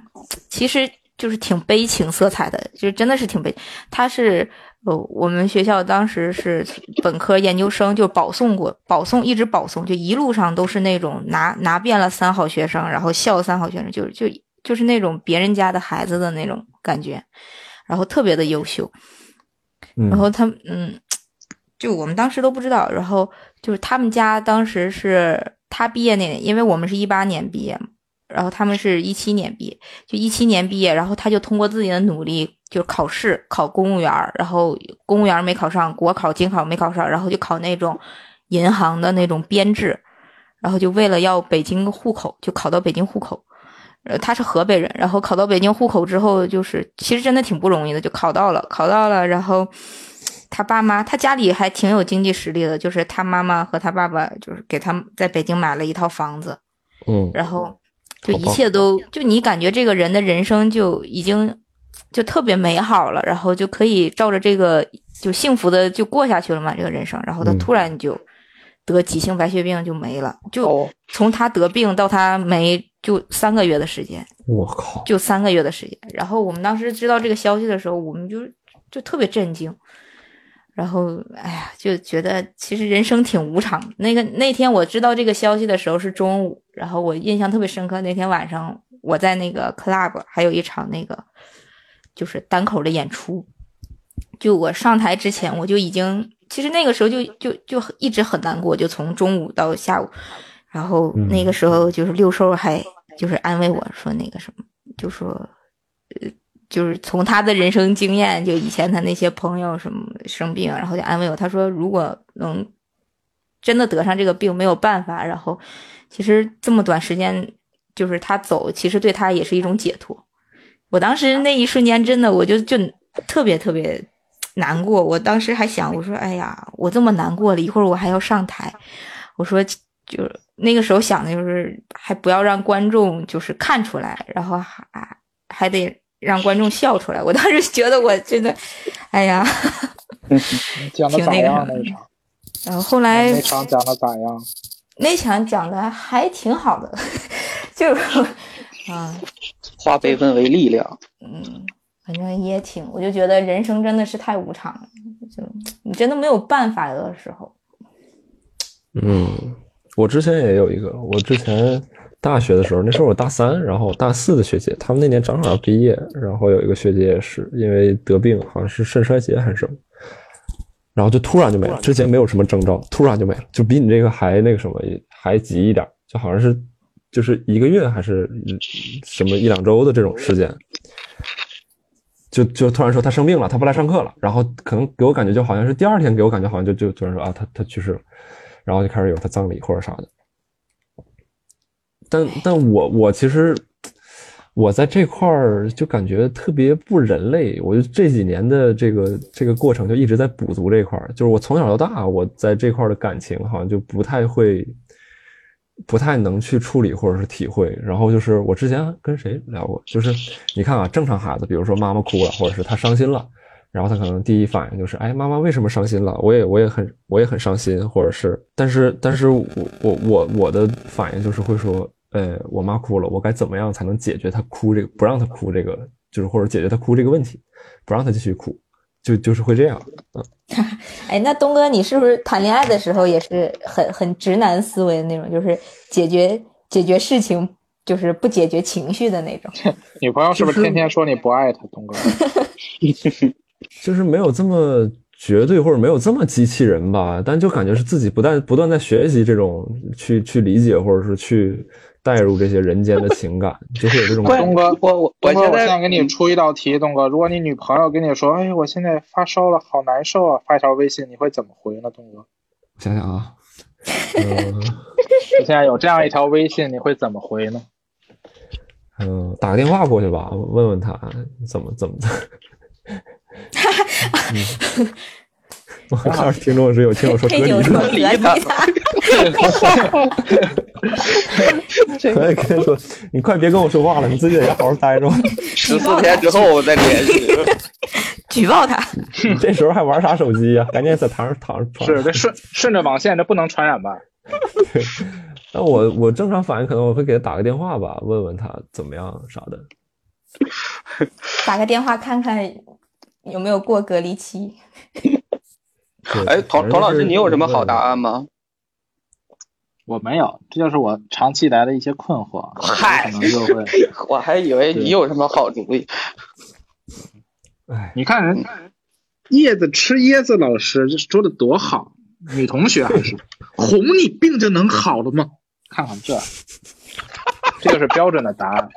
其实就是挺悲情色彩的，就是真的是挺悲。他是呃，我们学校当时是本科研究生，就保送过，保送一直保送，就一路上都是那种拿拿遍了三好学生，然后校三好学生，就就就是那种别人家的孩子的那种感觉，然后特别的优秀。嗯，然后他嗯，就我们当时都不知道，然后就是他们家当时是他毕业那年，因为我们是一八年毕业嘛，然后他们是一七年毕业，就一七年毕业，然后他就通过自己的努力，就考试考公务员，然后公务员没考上，国考、京考没考上，然后就考那种银行的那种编制，然后就为了要北京户口，就考到北京户口。呃，他是河北人，然后考到北京户口之后，就是其实真的挺不容易的，就考到了，考到了，然后他爸妈，他家里还挺有经济实力的，就是他妈妈和他爸爸就是给他在北京买了一套房子，嗯然后就一切都就你感觉这个人的人生就已经就特别美好了，然后就可以照着这个就幸福的就过下去了嘛，这个人生，然后他嗯突然就得急性白血病就没了，就哦，从他得病到他没就三个月的时间。我靠，就三个月的时间。然后我们当时知道这个消息的时候，我们就就特别震惊。然后，哎呀，就觉得其实人生挺无常。那个那天我知道这个消息的时候是中午，然后我印象特别深刻。那天晚上我在那个 club 还有一场那个就是单口的演出，就我上台之前我就已经，其实那个时候就就就一直很难过，就从中午到下午。然后那个时候就是六兽还就是安慰我说那个什么，就说，呃，就是从他的人生经验，就以前他那些朋友什么生病，然后就安慰我，他说如果能真的得上这个病，没有办法，然后其实这么短时间，就是他走，其实对他也是一种解脱。我当时那一瞬间，真的我就就特别特别难过。我当时还想，我说哎呀，我这么难过了，一会儿我还要上台，我说就那个时候想的就是，还不要让观众就是看出来，然后还还得让观众笑出来。我当时觉得我真的，哎呀，[laughs] 讲的咋挺那个什么样那一场？然后后来那场讲的咋样？那场讲的还挺好的，[laughs] 就是啊，化悲愤为力量。嗯，反正也挺，我就觉得人生真的是太无常了，就你真的没有办法有的时候。嗯，我之前也有一个，我之前大学的时候，那时候我大三，然后大四的学姐，他们那年正好要毕业，然后有一个学姐也是因为得病，好像是肾衰竭还是什么，然后就突然就没了，之前没有什么征兆，突然就没了，就比你这个还那个什么还急一点，就好像是就是一个月还是什么一两周的这种时间。就就突然说他生病了，他不来上课了，然后可能给我感觉就好像是第二天给我感觉好像就就突然说啊他他去世了，然后就开始有他葬礼或者啥的。但但我我其实我在这块儿就感觉特别不人类，我就这几年的这个这个过程就一直在补足这块儿，就是我从小到大我在这块儿的感情好像就不太会。不太能去处理或者是体会，然后就是我之前跟谁聊过，就是你看啊，正常孩子，比如说妈妈哭了，或者是他伤心了，然后他可能第一反应就是，哎，妈妈为什么伤心了？我也我也很我也很伤心，或者是，但是但是我我我我的反应就是会说，呃，我妈哭了，我该怎么样才能解决她哭这个，不让她哭这个，就是或者解决她哭这个问题，不让她继续哭，就就是会这样，嗯。[laughs] 哎，那东哥，你是不是谈恋爱的时候也是很很直男思维的那种，就是解决解决事情，就是不解决情绪的那种？[laughs] 女朋友是不是天天说你不爱她，东哥？[laughs] 就是没有这么绝对，或者没有这么机器人吧，但就感觉是自己不断不断在学习这种去去理解，或者是去带入这些人间的情感，就会有这种。东哥，我我我现在给你出一道题，东哥，如果你女朋友跟你说，哎，我现在发烧了，好难受啊，发一条微信，你会怎么回呢，东哥？我 [laughs] 想想啊，嗯你现在有这样一条微信，你会怎么回呢？嗯，[laughs] 打个电话过去吧，问问他怎么怎么。[laughs] 我看听众是有听友说 [laughs] 隔离的，配酒说隔离他，[laughs] 我也跟他说，你快别跟我说话了，你自己在家好好待着吧。十四天之后我再联系。[laughs] 举报他。这时候还玩啥手机呀、赶紧在躺上躺上床。是这顺顺着网线，这不能传染吧？那我我正常反应可能我会给他打个电话吧，问问他怎么样啥的。打个电话看看有没有过隔离期。对哎，童童老师，你有什么好答？案吗？我没有，这就是我长期以来的一些困惑。嗨可能就会，[laughs] 我还以为你有什么好主意。哎，你看人叶子吃椰子老师这说的多好，女同学还是 [laughs] 哄你病就能好了吗？看看这，这就是标准的答案，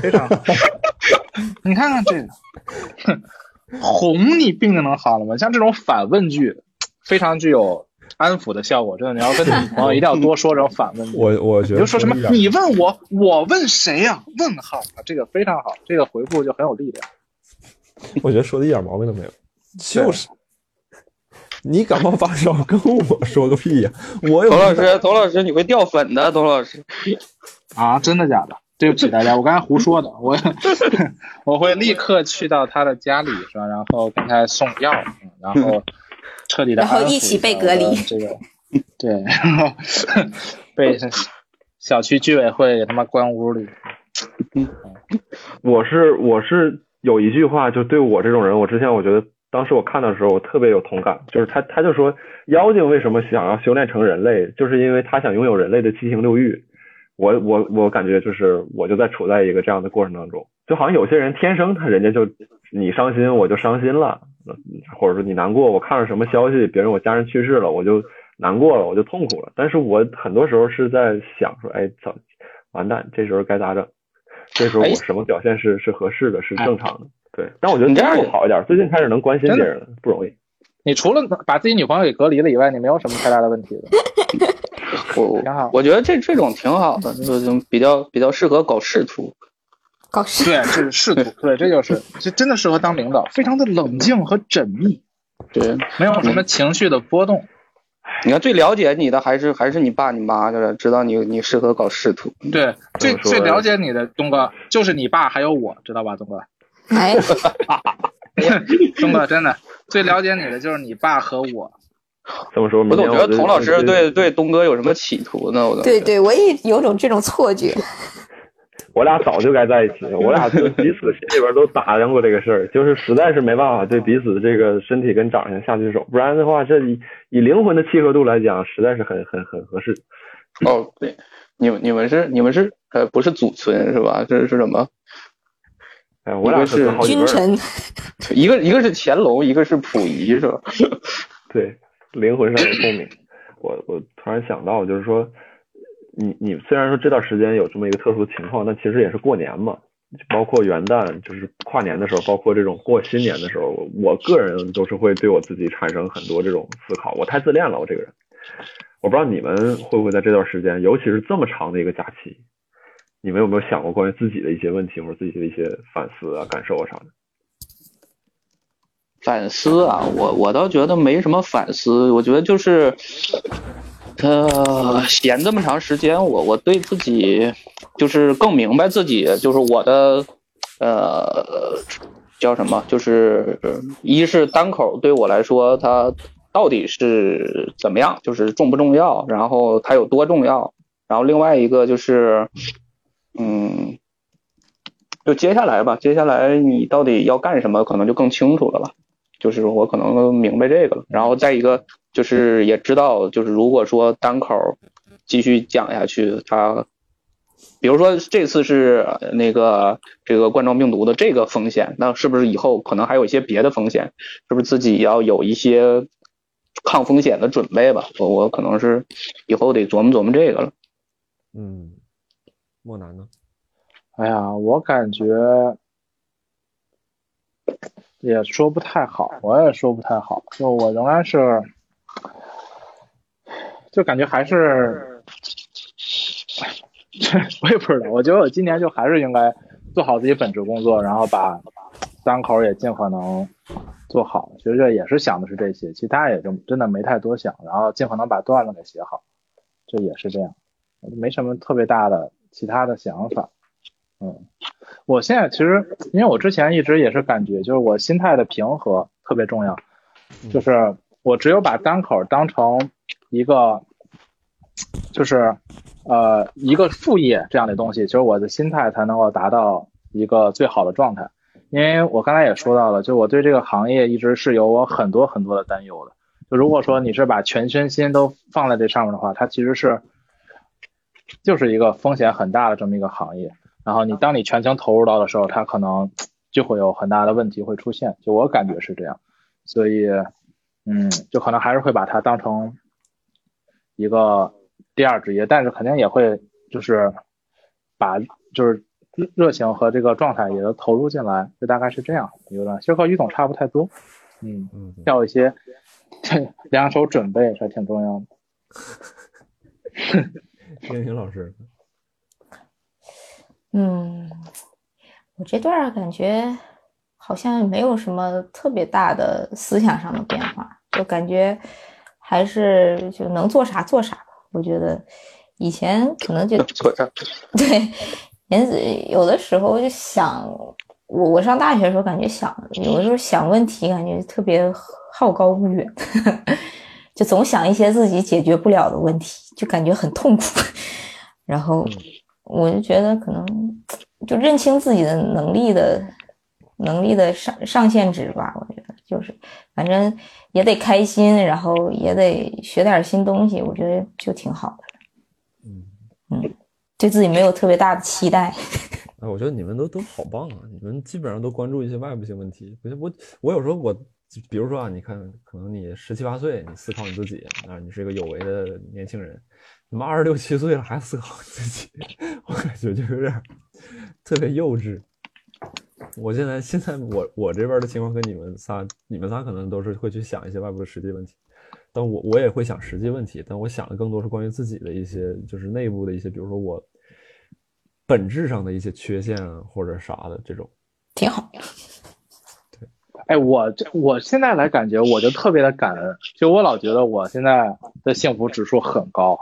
非常好。你看看这个，哼，[laughs] 哄你病就能好了吗？像这种反问句，非常具有安抚的效果。真的，你要跟女朋友一定要多说这种反问。[laughs] 我我觉得你就说什么你问我，我问谁呀、问号啊，这个非常好，这个回复就很有力量。[laughs] 我觉得说的一点毛病都没有，就是你感冒发烧跟我说个屁呀、[laughs] 我有董老师，董老师，你会掉粉的，董老师。啊，真的假的？对不起大家，我刚才胡说的，我我会立刻去到他的家里是吧？然后给他送药，嗯然后彻底的然后一起被隔离这个对，然后 [laughs] 被小区居委会给他妈关屋里。我是我是有一句话，就对我这种人，我之前我觉得当时我看的时候，我特别有同感，就是他他就说妖精为什么想要修炼成人类，就是因为他想拥有人类的七情六欲。我我我感觉就是我就在处在一个这样的过程当中，就好像有些人天生他人家就你伤心我就伤心了，或者说你难过，我看了什么消息，别人我家人去世了，我就难过了，我就痛苦了。但是我很多时候是在想说，哎，操，完蛋，这时候该咋整？这时候哎我什么表现是是合适的，是正常的。对，但我觉得你这样好一点，最近开始能关心别人了，不容易。你除了把自己女朋友给隔离了以外，你没有什么太大的问题的。[laughs] 我挺好我觉得这这种挺好的，就是比较比较适合搞仕途。搞事。对，这是仕途，对，这就是这真的适合当领导，非常的冷静和缜密，对，没有什么情绪的波动。你看最了解你的还是还是你爸你妈，就是知道你你适合搞仕途。对，最最了解你的东哥就是你爸还有我，知道吧，东哥？哎，[laughs] 东哥真的最了解你的就是你爸和我。[laughs] 这么说，我总觉得童老师就对对东哥有什么企图呢？我总对对，我也有种这种错觉。我俩早就该在一起了，我俩就彼此心里边都打量过这个事儿，就是实在是没办法对彼此这个身体跟长相下去手，不然的话，这以以灵魂的契合度来讲，实在是很很很合适。哦，对，你们你们是你们是呃不是祖孙是吧？这是什么？哎，我俩是君，臣，[laughs] 一个一个是乾隆，一个是溥仪是吧？[laughs] 对，灵魂上的共鸣。我我突然想到，就是说，你你虽然说这段时间有这么一个特殊情况，但其实也是过年嘛，包括元旦，就是跨年的时候，包括这种过新年的时候，我个人都是会对我自己产生很多这种思考。我太自恋了，我这个人。我不知道你们会不会在这段时间，尤其是这么长的一个假期，你们有没有想过关于自己的一些问题或者自己的一些反思啊、感受啊啥的？反思啊，我我倒觉得没什么反思，我觉得就是，呃，闲这么长时间，我我对自己就是更明白自己，就是我的，呃，叫什么？就是一是单口对我来说，它到底是怎么样，就是重不重要，然后它有多重要，然后另外一个就是，嗯。就接下来吧，接下来你到底要干什么，可能就更清楚了吧。就是我可能明白这个了，然后再一个就是也知道，就是如果说单口继续讲下去，他，比如说这次是呃那个这个冠状病毒的这个风险，那是不是以后可能还有一些别的风险？是不是自己要有一些抗风险的准备吧？我我可能是以后得琢磨琢磨这个了。嗯，莫南呢？哎呀，我感觉也说不太好，我也说不太好，就我仍然是，就感觉还是，[laughs] 我也不知道，我觉得我今年就还是应该做好自己本职工作，然后把单口也尽可能做好。其实这也是想的是这些，其他也就真的没太多想，然后尽可能把段子给写好，这也是这样，没什么特别大的其他的想法。嗯，我现在其实因为我之前一直也是感觉，就是我心态的平和特别重要，就是我只有把单口当成一个，就是呃一个副业这样的东西，其实我的心态才能够达到一个最好的状态。因为我刚才也说到了，就我对这个行业一直是有我很多很多的担忧的。就如果说你是把全身心都放在这上面的话，它其实是就是一个风险很大的这么一个行业。然后你当你全情投入到的时候，它可能就会有很大的问题会出现，就我感觉是这样，所以，嗯，就可能还是会把它当成一个第二职业，但是肯定也会就是把就是热情和这个状态也都投入进来，就大概是这样一个。其实和于总差不太多，嗯，要一些 [laughs] 两手准备还挺重要的。[laughs] 燕婷老师。嗯，我这段感觉好像没有什么特别大的思想上的变化，就感觉还是就能做啥做啥吧。我觉得以前可能就对，人有的时候就想，我我上大学的时候感觉想，有的时候想问题感觉特别好高骛远，[laughs] 就总想一些自己解决不了的问题，就感觉很痛苦，[laughs] 然后。我就觉得可能就认清自己的能力的能力的上上限值吧。我觉得就是，反正也得开心，然后也得学点新东西。我觉得就挺好的。嗯嗯，对自己没有特别大的期待。[laughs] 哎，我觉得你们都都好棒啊！你们基本上都关注一些外部性问题。我，我有时候我，比如说啊，你看，可能你十七八岁，你思考你自己啊，你是一个有为的年轻人。你们二十六七岁了还思考自己，我感觉就有点特别幼稚。我现在现在我我这边的情况跟你们仨，你们仨可能都是会去想一些外部的实际问题，但我我也会想实际问题，但我想的更多是关于自己的一些，就是内部的一些，比如说我本质上的一些缺陷或者啥的这种。挺好。对，哎，我这我现在来感觉我就特别的感恩，就我老觉得我现在的幸福指数很高。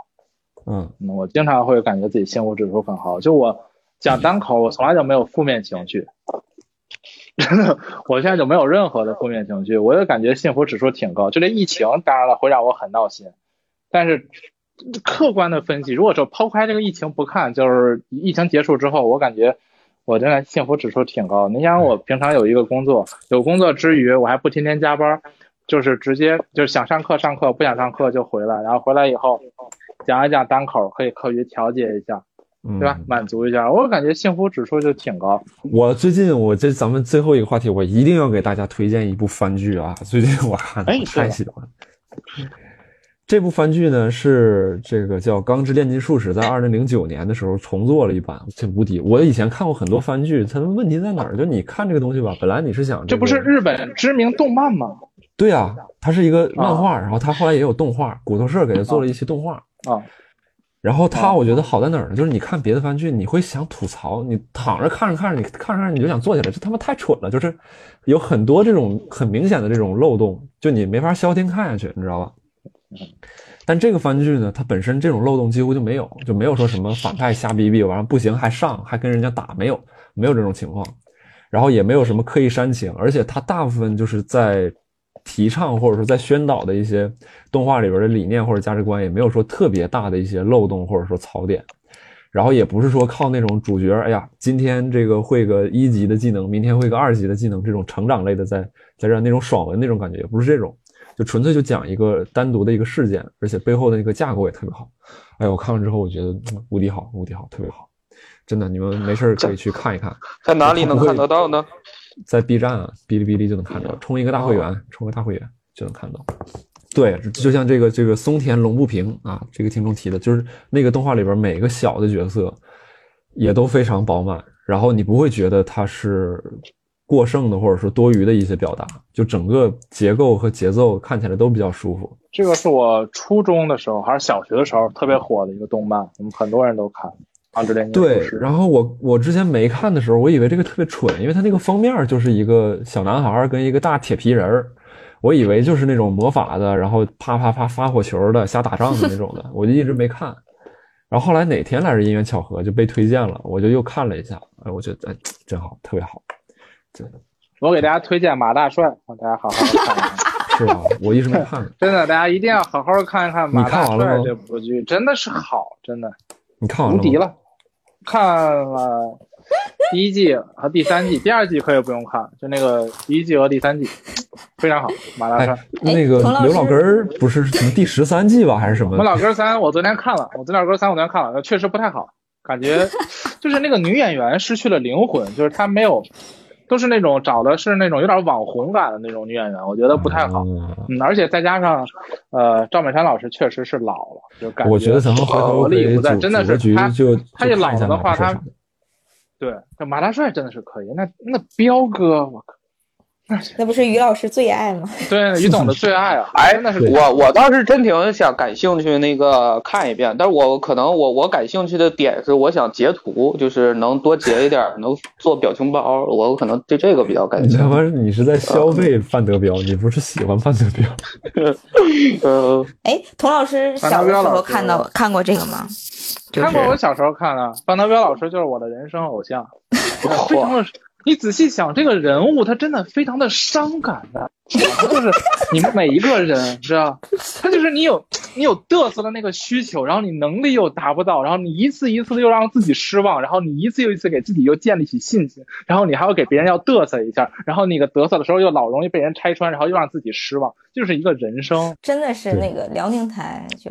嗯，我经常会感觉自己幸福指数很高。就我讲单口，我从来就没有负面情绪，[laughs] 我现在就没有任何的负面情绪，我就感觉幸福指数挺高。就这疫情，当然了，会让我很闹心，但是客观的分析，如果说抛开这个疫情不看，就是疫情结束之后，我感觉我真的幸福指数挺高。你想，我平常有一个工作，有工作之余，我还不天天加班，就是直接就是想上课上课，不想上课就回来，然后回来以后。讲一讲单口可以课余调节一下，对吧？满足一下，我感觉幸福指数就挺高。我最近我这咱们最后一个话题，我一定要给大家推荐一部番剧啊！最近我看的太喜欢。这部番剧呢是这个叫《钢之炼金术士》，在二零零九年的时候重做了一版，这无敌！我以前看过很多番剧，它的问题在哪儿？就你看这个东西吧，本来你是想这不是日本知名动漫吗？对啊，它是一个漫画，然后它后来也有动画，骨头社给它做了一期动画。啊，然后他我觉得好在哪儿呢？就是你看别的番剧，你会想吐槽，你躺着看着看着，你看着看着你就想坐起来，这他妈太蠢了！就是有很多这种很明显的这种漏洞，就你没法消停看下去，你知道吧？但这个番剧呢，它本身这种漏洞几乎就没有，就没有说什么反派瞎逼逼，完了不行还上还跟人家打，没有没有这种情况，然后也没有什么刻意煽情，而且它大部分就是在。提倡或者说在宣导的一些动画里边的理念或者价值观，也没有说特别大的一些漏洞或者说槽点，然后也不是说靠那种主角，哎呀，今天这个会个一级的技能，明天会个二级的技能，这种成长类的在在这那种爽文那种感觉，也不是这种，就纯粹就讲一个单独的一个事件，而且背后的那个架构也特别好。哎，我看完之后我觉得无敌好，无敌好，特别好，真的，你们没事可以去看一看。在哪里能看得到呢？在 B 站啊，哔哩哔哩就能看到，充一个大会员，充个大会员就能看到。对，就像这个这个松田龙不平啊，这个听众提的，就是那个动画里边每个小的角色也都非常饱满，然后你不会觉得它是过剩的或者说多余的一些表达，就整个结构和节奏看起来都比较舒服。这个是我初中的时候还是小学的时候特别火的一个动漫，我们很多人都看。对然后我我之前没看的时候，我以为这个特别蠢，因为它那个封面就是一个小男孩跟一个大铁皮人儿，我以为就是那种魔法的，然后啪啪啪发火球的、瞎打仗的那种的，[laughs] 我就一直没看。然后后来哪天来着因缘巧合就被推荐了，我就又看了一下，哎，我觉得哎真好，特别好，真的我给大家推荐马大帅，让大家好好看一看。[laughs] 是吧？我一直没看。[laughs] 真的，大家一定要好好看一看《马大帅这部剧，真的是好，真的你看完了？无敌了。看了第一季和第三季，第二季可以不用看，就那个第一季和第三季非常好。马大帅哎，，那个刘老根儿不是什么第十三季吧，还是什么我们？老根三，我昨天看了，我昨天老哥三我昨天看了，确实不太好，感觉就是那个女演员失去了灵魂，就是她没有，都是那种找的是那种有点网红感的那种女演员，我觉得不太好。嗯嗯，而且再加上，呃，赵本山老师确实是老了，就感觉我觉得咱们回头活力不在，真的是他就他一老的话，他对这马大帅真的是可以，那那彪哥，我靠，[laughs] 那不是于老师最爱吗？对于总的最爱啊，[laughs] 哎那是我我倒是真挺想感兴趣那个看一遍，但是我可能我我感兴趣的点是我想截图，就是能多截一点，能做表情包，我可能对这个比较感你他兴趣。妈你是在消费范德彪，你不是喜欢范德彪。呃，[laughs] 哎，童老师小的时候看到看过这个吗？就是看过，我小时候看的，范德彪老师就是我的人生偶像，非常的。你仔细想，这个人物他真的非常的伤感的，就是你们每一个人，知道，他就是你有你有嘚瑟的那个需求，然后你能力又达不到，然后你一次一次的又让自己失望，然后你一次又一次给自己又建立起信心，然后你还要给别人要嘚瑟一下，然后那个嘚瑟的时候又老容易被人拆穿，然后又让自己失望，就是一个人生。真的是那个辽宁台就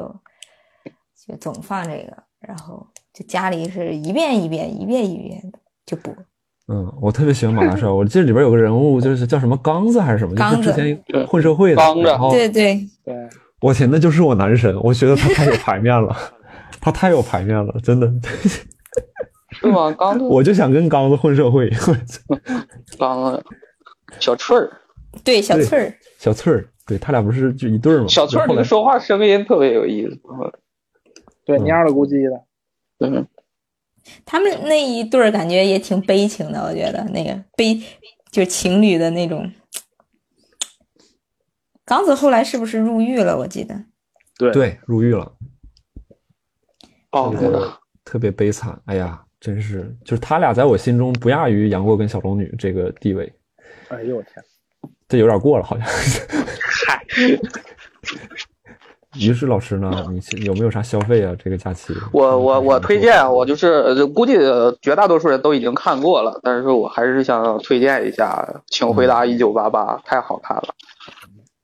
就总放这个，然后就家里是一遍一遍一遍一遍的就播。嗯，我特别喜欢马大帅，我记得里边有个人物就是叫什么刚子还是什么，刚就是之前混社会的。刚子然后对对，对，我天，那就是我男神，我觉得他太有排面了，[laughs] 他太有排面了，真的，[laughs] 是吗？刚子 [laughs] 我就想跟刚子混社会。刚子小翠儿，对小翠儿，小翠儿，对他俩不是就一对儿吗？小翠儿后来那个说话声音特别有意思。对，嗯蔫儿了咕叽的。对，他们那一对儿感觉也挺悲情的，我觉得那个悲就是情侣的那种。刚子后来是不是入狱了？我记得对对入狱了，哦，特别特别悲惨。哎呀，真是，就是他俩在我心中不亚于杨过跟小龙女这个地位，哎呦我天！这有点过了，好像。[laughs] 嗨，于是老师呢，你有没有啥消费啊？这个假期？我我我推荐，我就是呃估计绝大多数人都已经看过了，但是我还是想推荐一下《请回答一九八八》，太好看了，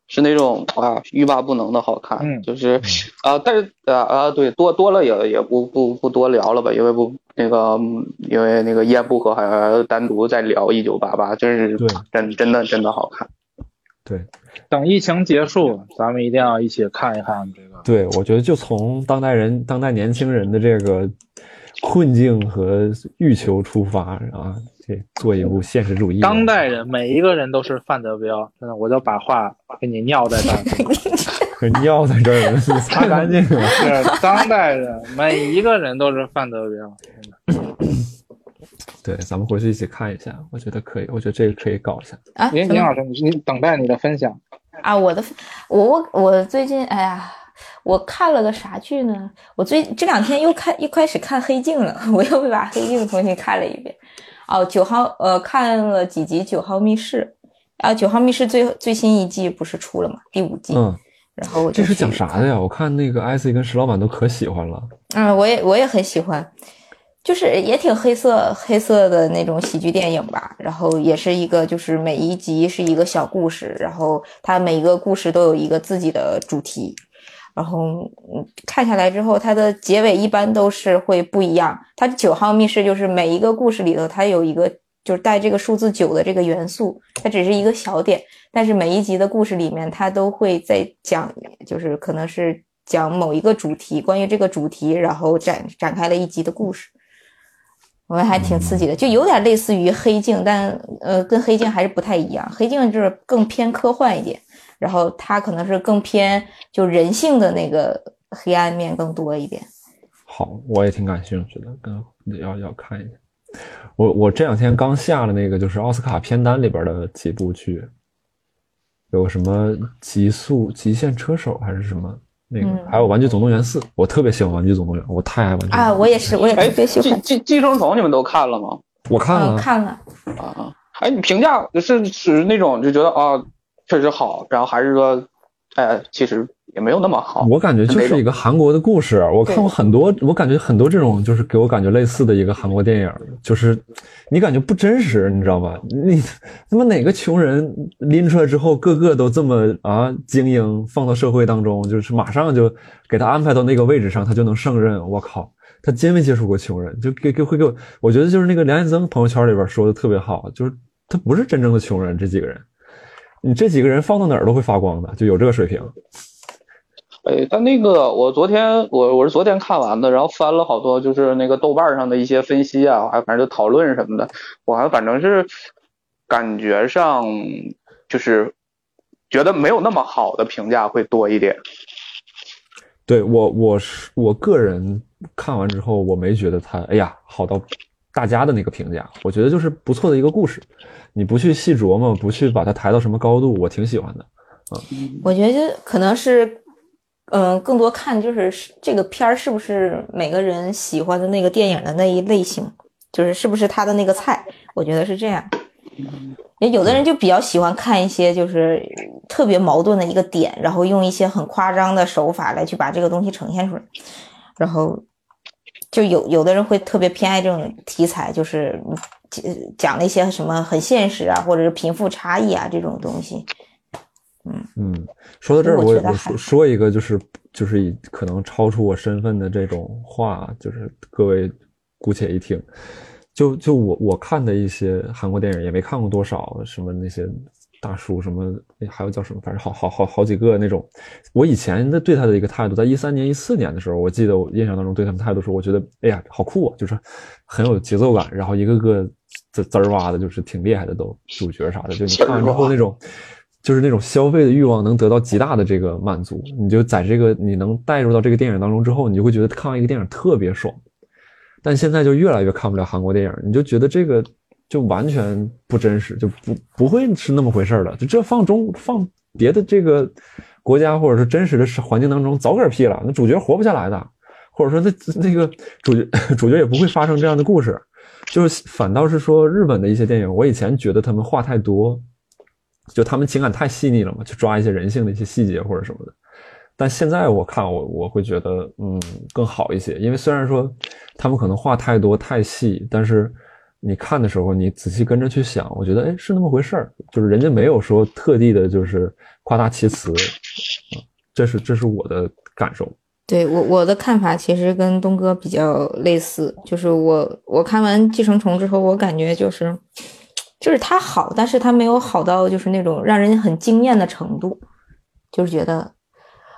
是那种啊欲罢不能的好看，嗯就是啊，但是啊啊对，多多了也也不不不多聊了吧，因为不那个嗯因为那个一言不合还要单独再聊一九八八，真是真真的真的好看。对等疫情结束，咱们一定要一起看一看这个。对，我觉得就从当代人、当代年轻人的这个困境和欲求出发啊，这做一部现实主义。当代人每一个人都是范德彪，真的，我就把话给你尿在这儿。[laughs] 可尿在这儿擦干净了。[laughs] 是当代人每一个人都是范德彪，真的。[laughs] 对，咱们回去一起看一下，我觉得可以，我觉得这个可以搞一下。啊，林林老师，你你等待你的分享。啊，我的我我我最近哎呀，我看了个啥剧呢？我最这两天又看又开始看《黑镜》了，我又把《黑镜》重新看了一遍。哦，九号呃看了几集《九号密室》，啊，《九号密室最》最新一季不是出了吗？第五季。嗯，然后我这是讲啥的呀？我看那个艾 c 跟石老板都可喜欢了。嗯，我也我也很喜欢，就是也挺黑色黑色的那种喜剧电影吧。然后也是一个，就是每一集是一个小故事，然后它每一个故事都有一个自己的主题。然后嗯，看下来之后，它的结尾一般都是会不一样。它九号密室就是每一个故事里头，它有一个就是带这个数字九的这个元素，它只是一个小点，但是每一集的故事里面，它都会在讲，就是可能是讲某一个主题，关于这个主题，然后展展开了一集的故事。我还挺刺激的，就有点类似于黑镜，但呃，跟黑镜还是不太一样。黑镜就是更偏科幻一点，然后它可能是更偏就人性的那个黑暗面更多一点。好，我也挺感兴趣的，跟要要看一下。我我这两天刚下了那个就是奥斯卡片单里边的几部剧，有什么《极速极限车手》还是什么那个，嗯还有《玩具总动员四》，我特别喜欢《玩具总动员》，我太爱玩具总动员啊，我也是，我也哎，特别喜欢。寄寄寄生虫你们都看了吗？我看了，嗯，看了，啊，哎，你评价是是那种就觉得啊确实好，然后还是说，哎，其实也没有那么好。我感觉就是一个韩国的故事。我看过很多，我感觉很多这种就是给我感觉类似的一个韩国电影，就是你感觉不真实，你知道吧？你他妈哪个穷人拎出来之后，个个都这么啊精英，放到社会当中，就是马上就给他安排到那个位置上，他就能胜任。我靠！他真没接触过穷人，就给给会给我，我觉得就是那个梁彦增朋友圈里边说的特别好，就是他不是真正的穷人，这几个人，你这几个人放到哪儿都会发光的，就有这个水平。哎，但那个我昨天我我是昨天看完的，然后翻了好多就是那个豆瓣上的一些分析啊，还反正就讨论什么的，我还反正是感觉上就是觉得没有那么好的评价会多一点。对我，我是我个人看完之后，我没觉得它，哎呀，好到大家的那个评价。我觉得就是不错的一个故事，你不去细琢磨，不去把它抬到什么高度，我挺喜欢的。我觉得可能是，嗯、更多看就是这个片儿是不是每个人喜欢的那个电影的那一类型，就是是不是他的那个菜。我觉得是这样。也有的人就比较喜欢看一些就是特别矛盾的一个点，然后用一些很夸张的手法来去把这个东西呈现出来，然后就有有的人会特别偏爱这种题材，就是讲了一些什么很现实啊，或者是贫富差异啊这种东西。嗯，说到这儿，我我说说一个就是就是以可能超出我身份的这种话，就是各位姑且一听。就就我我看的一些韩国电影也没看过多少，什么那些大叔什么，哎还有叫什么，反正好好好好几个那种。我以前的对他的一个态度，在一三年、一四年的时候，我记得我印象当中对他们态度是，我觉得哎呀好酷啊，就是很有节奏感，然后一个个滋滋儿哇的，就是挺厉害的都主角啥的，就你看完之后那种。就是那种消费的欲望能得到极大的这个满足，你就在这个你能带入到这个电影当中之后，你就会觉得看完一个电影特别爽。但现在就越来越看不了韩国电影，你就觉得这个就完全不真实，就不不会是那么回事儿了。就这放中放别的这个国家或者是真实的环境当中，早嗝屁了，那主角活不下来的，或者说那那个主角 [laughs] 主角也不会发生这样的故事。就是反倒是说日本的一些电影，我以前觉得他们话太多。就他们情感太细腻了嘛，去抓一些人性的一些细节或者什么的。但现在我看我我会觉得嗯更好一些，因为虽然说他们可能话太多太细，但是你看的时候你仔细跟着去想，我觉得哎是那么回事儿，就是人家没有说特地的就是夸大其词，嗯，这是这是我的感受。对我我的看法其实跟东哥比较类似，就是我我看完《寄生虫》之后，我感觉就是就是它好，但是它没有好到就是那种让人很惊艳的程度，就是觉得，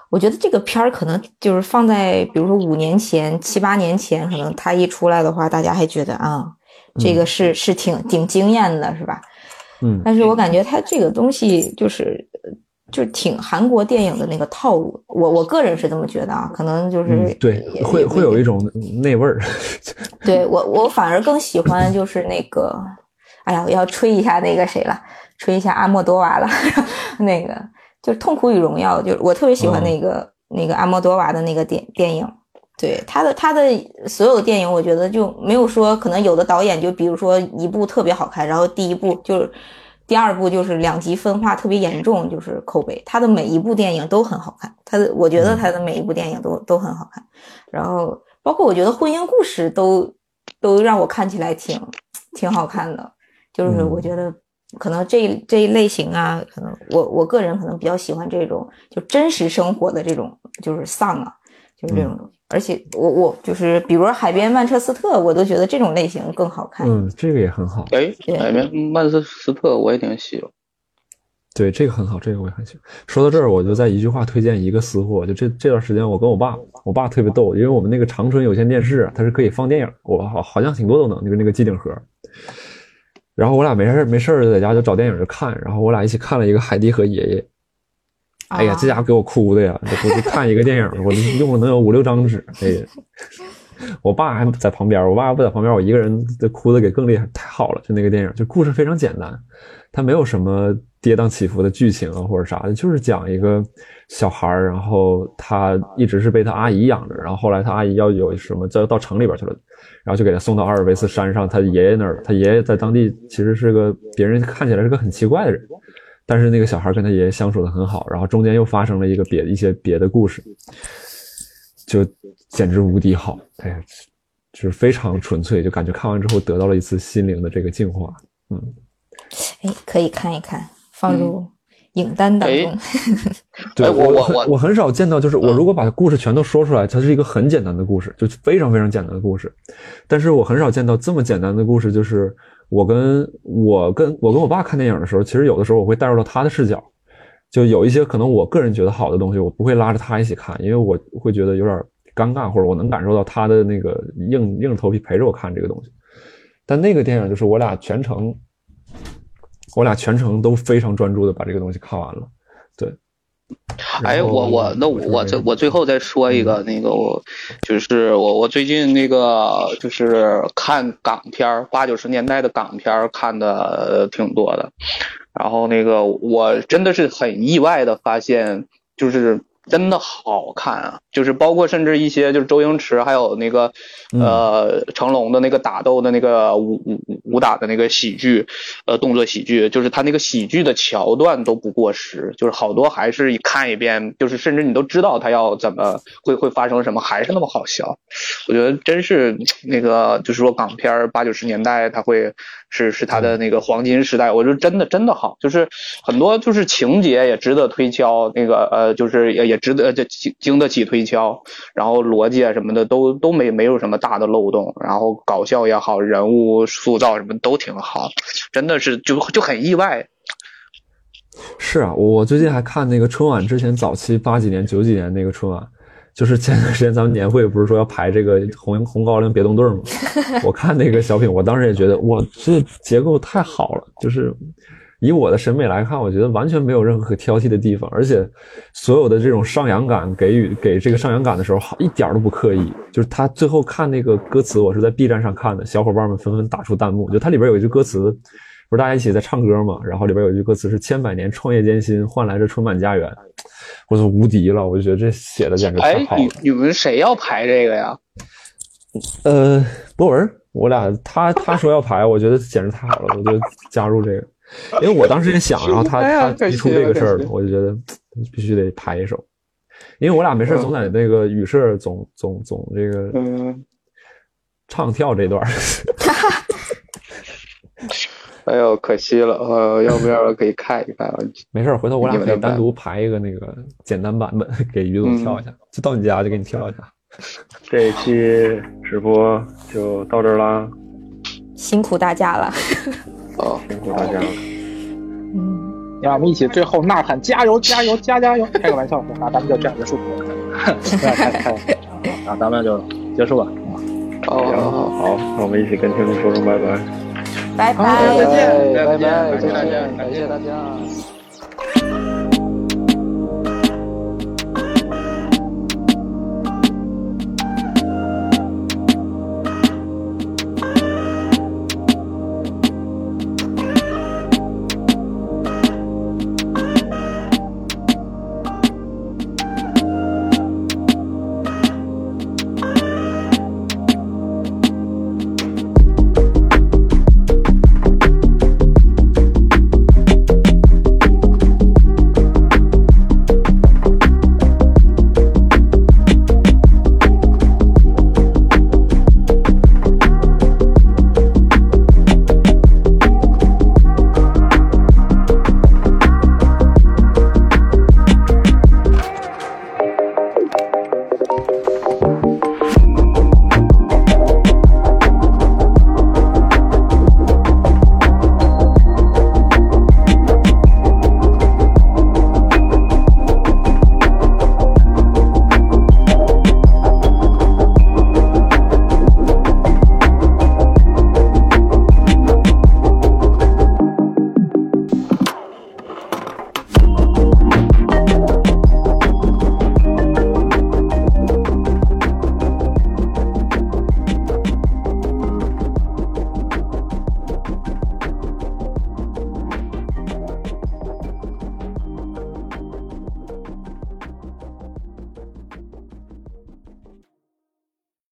我觉得这个片儿可能就是放在比如说五年前、七八年前，可能它一出来的话，大家还觉得啊，这个是是挺挺惊艳的，是吧？嗯，但是我感觉它这个东西就是。就挺韩国电影的那个套路，我我个人是这么觉得啊，可能就是、嗯、对，会会有一种那味儿。[laughs] 对我我反而更喜欢就是那个，哎呀，我要吹一下那个谁了，吹一下阿莫多瓦了，[laughs] 那个就是《痛苦与荣耀》，就是我特别喜欢那个、嗯、那个阿莫多瓦的那个电电影。对他的他的所有的电影，我觉得就没有说可能有的导演就比如说一部特别好看，然后第一部就是。第二部就是两极分化特别严重，就是口碑。他的每一部电影都很好看，他的我觉得他的每一部电影都都很好看。然后包括我觉得婚姻故事都都让我看起来挺挺好看的。就是我觉得可能这这一类型啊，可能我我个人可能比较喜欢这种就真实生活的这种就是丧啊，就是这种。嗯而且我我就是比如说海边曼彻斯特，我都觉得这种类型更好看。嗯，这个也很好。哎，海边曼彻斯特我也挺喜欢。对，这个很好，这个我也很喜欢。说到这儿，我就在一句话推荐一个私货，就这这段时间，我跟我爸，我爸特别逗，因为我们那个长春有线电视，它是可以放电影，我好好像挺多都能，就是那个机顶盒。然后我俩没事没事就在家就找电影就看，然后我俩一起看了一个《海蒂和爷爷》。哎呀，这家伙给我哭的呀！这不是看一个电影，[laughs] 我用了能有五六张纸。哎呀，我爸还在旁边，我爸不在旁边，我一个人哭的给更厉害，太好了！就那个电影，就故事非常简单，它没有什么跌宕起伏的剧情啊或者啥的，就是讲一个小孩儿，然后他一直是被他阿姨养着，然后后来他阿姨要有什么，就到城里边去了，然后就给他送到阿尔卑斯山上，他爷爷那儿，他爷爷在当地其实是个别人看起来是个很奇怪的人，但是那个小孩跟他爷爷相处的很好，然后中间又发生了一个别一些别的故事。就简直无敌好，哎呀，就是非常纯粹，就感觉看完之后得到了一次心灵的这个净化。嗯，哎，可以看一看，放入影单当中。[laughs] 对我我我很少见到，就是我如果把故事全都说出来，它是一个很简单的故事，就非常非常简单的故事。但是我很少见到这么简单的故事，就是我跟我跟我跟我爸看电影的时候，其实有的时候我会带入到他的视角。就有一些可能我个人觉得好的东西，我不会拉着他一起看，因为我会觉得有点尴尬，或者我能感受到他的那个硬硬着头皮陪着我看这个东西。但那个电影就是我俩全程，我俩全程都非常专注的把这个东西看完了。对，哎，我我那我我就是这我最后再说一个那个我就是我我最近那个就是看港片儿八九十年代的港片儿看的呃挺多的，然后那个我真的是很意外的发现，就是真的好看啊！就是包括甚至一些就是周星驰还有那个呃成龙的那个打斗的那个武武武打的那个喜剧，呃动作喜剧，就是他那个喜剧的桥段都不过时，就是好多还是一看一遍，就是甚至你都知道他要怎么会会发生什么，还是那么好笑。我觉得真是那个就是说港片儿八九十年代他会是是他的那个黄金时代，我觉得真的真的好，就是很多就是情节也值得推敲，那个呃就是也也值得这经经得起推敲，然后逻辑啊什么的都都没没有什么大的漏洞，然后搞笑也好，人物塑造什么都挺好，真的是就就很意外。是啊，我最近还看那个春晚之前早期八几年九几年那个春晚，就是前段时间咱们年会不是说要排这个红红高粱别动队儿吗？我看那个小品，我当时也觉得哇，这结构太好了，就是以我的审美来看，我觉得完全没有任何可挑剔的地方，而且所有的这种上扬感给予给这个上扬感的时候，好一点儿都不刻意。就是他最后看那个歌词，我是在 B 站上看的，小伙伴们纷纷打出弹幕，就它里边有一句歌词。不是大家一起在唱歌嘛？然后里边有一句歌词是“千百年创业艰辛，换来这春满家园”，我就无敌了！我就觉得这写的简直太哎好，了你。你们谁要排这个呀？呃，博文，我俩他他说要排，我觉得简直太好了，我就加入这个，因为我当时也想，然后他 [laughs] 他提出这个事儿了，我就觉得必须得排一首，因为我俩没事总在那个语社总总总这个嗯，唱跳这段儿，[laughs] [laughs] 哎呦，可惜了，呃，要不要可以看一看啊？没事，回头我俩可以单独排一个那个简单版本 [laughs] 给于总跳一下，就到你家就给你跳一下。[laughs] 这一期直播就到这儿啦，辛苦大家了。[laughs] 哦，辛苦大家了。嗯，让我们一起最后呐喊加油加油加加油！开个玩笑，那咱们就这样结束。不要开开，那，咱们就结束吧。哦，行，好好，好，那我们一起跟听众说声拜拜。拜拜。再见拜拜，感谢大家感谢大家。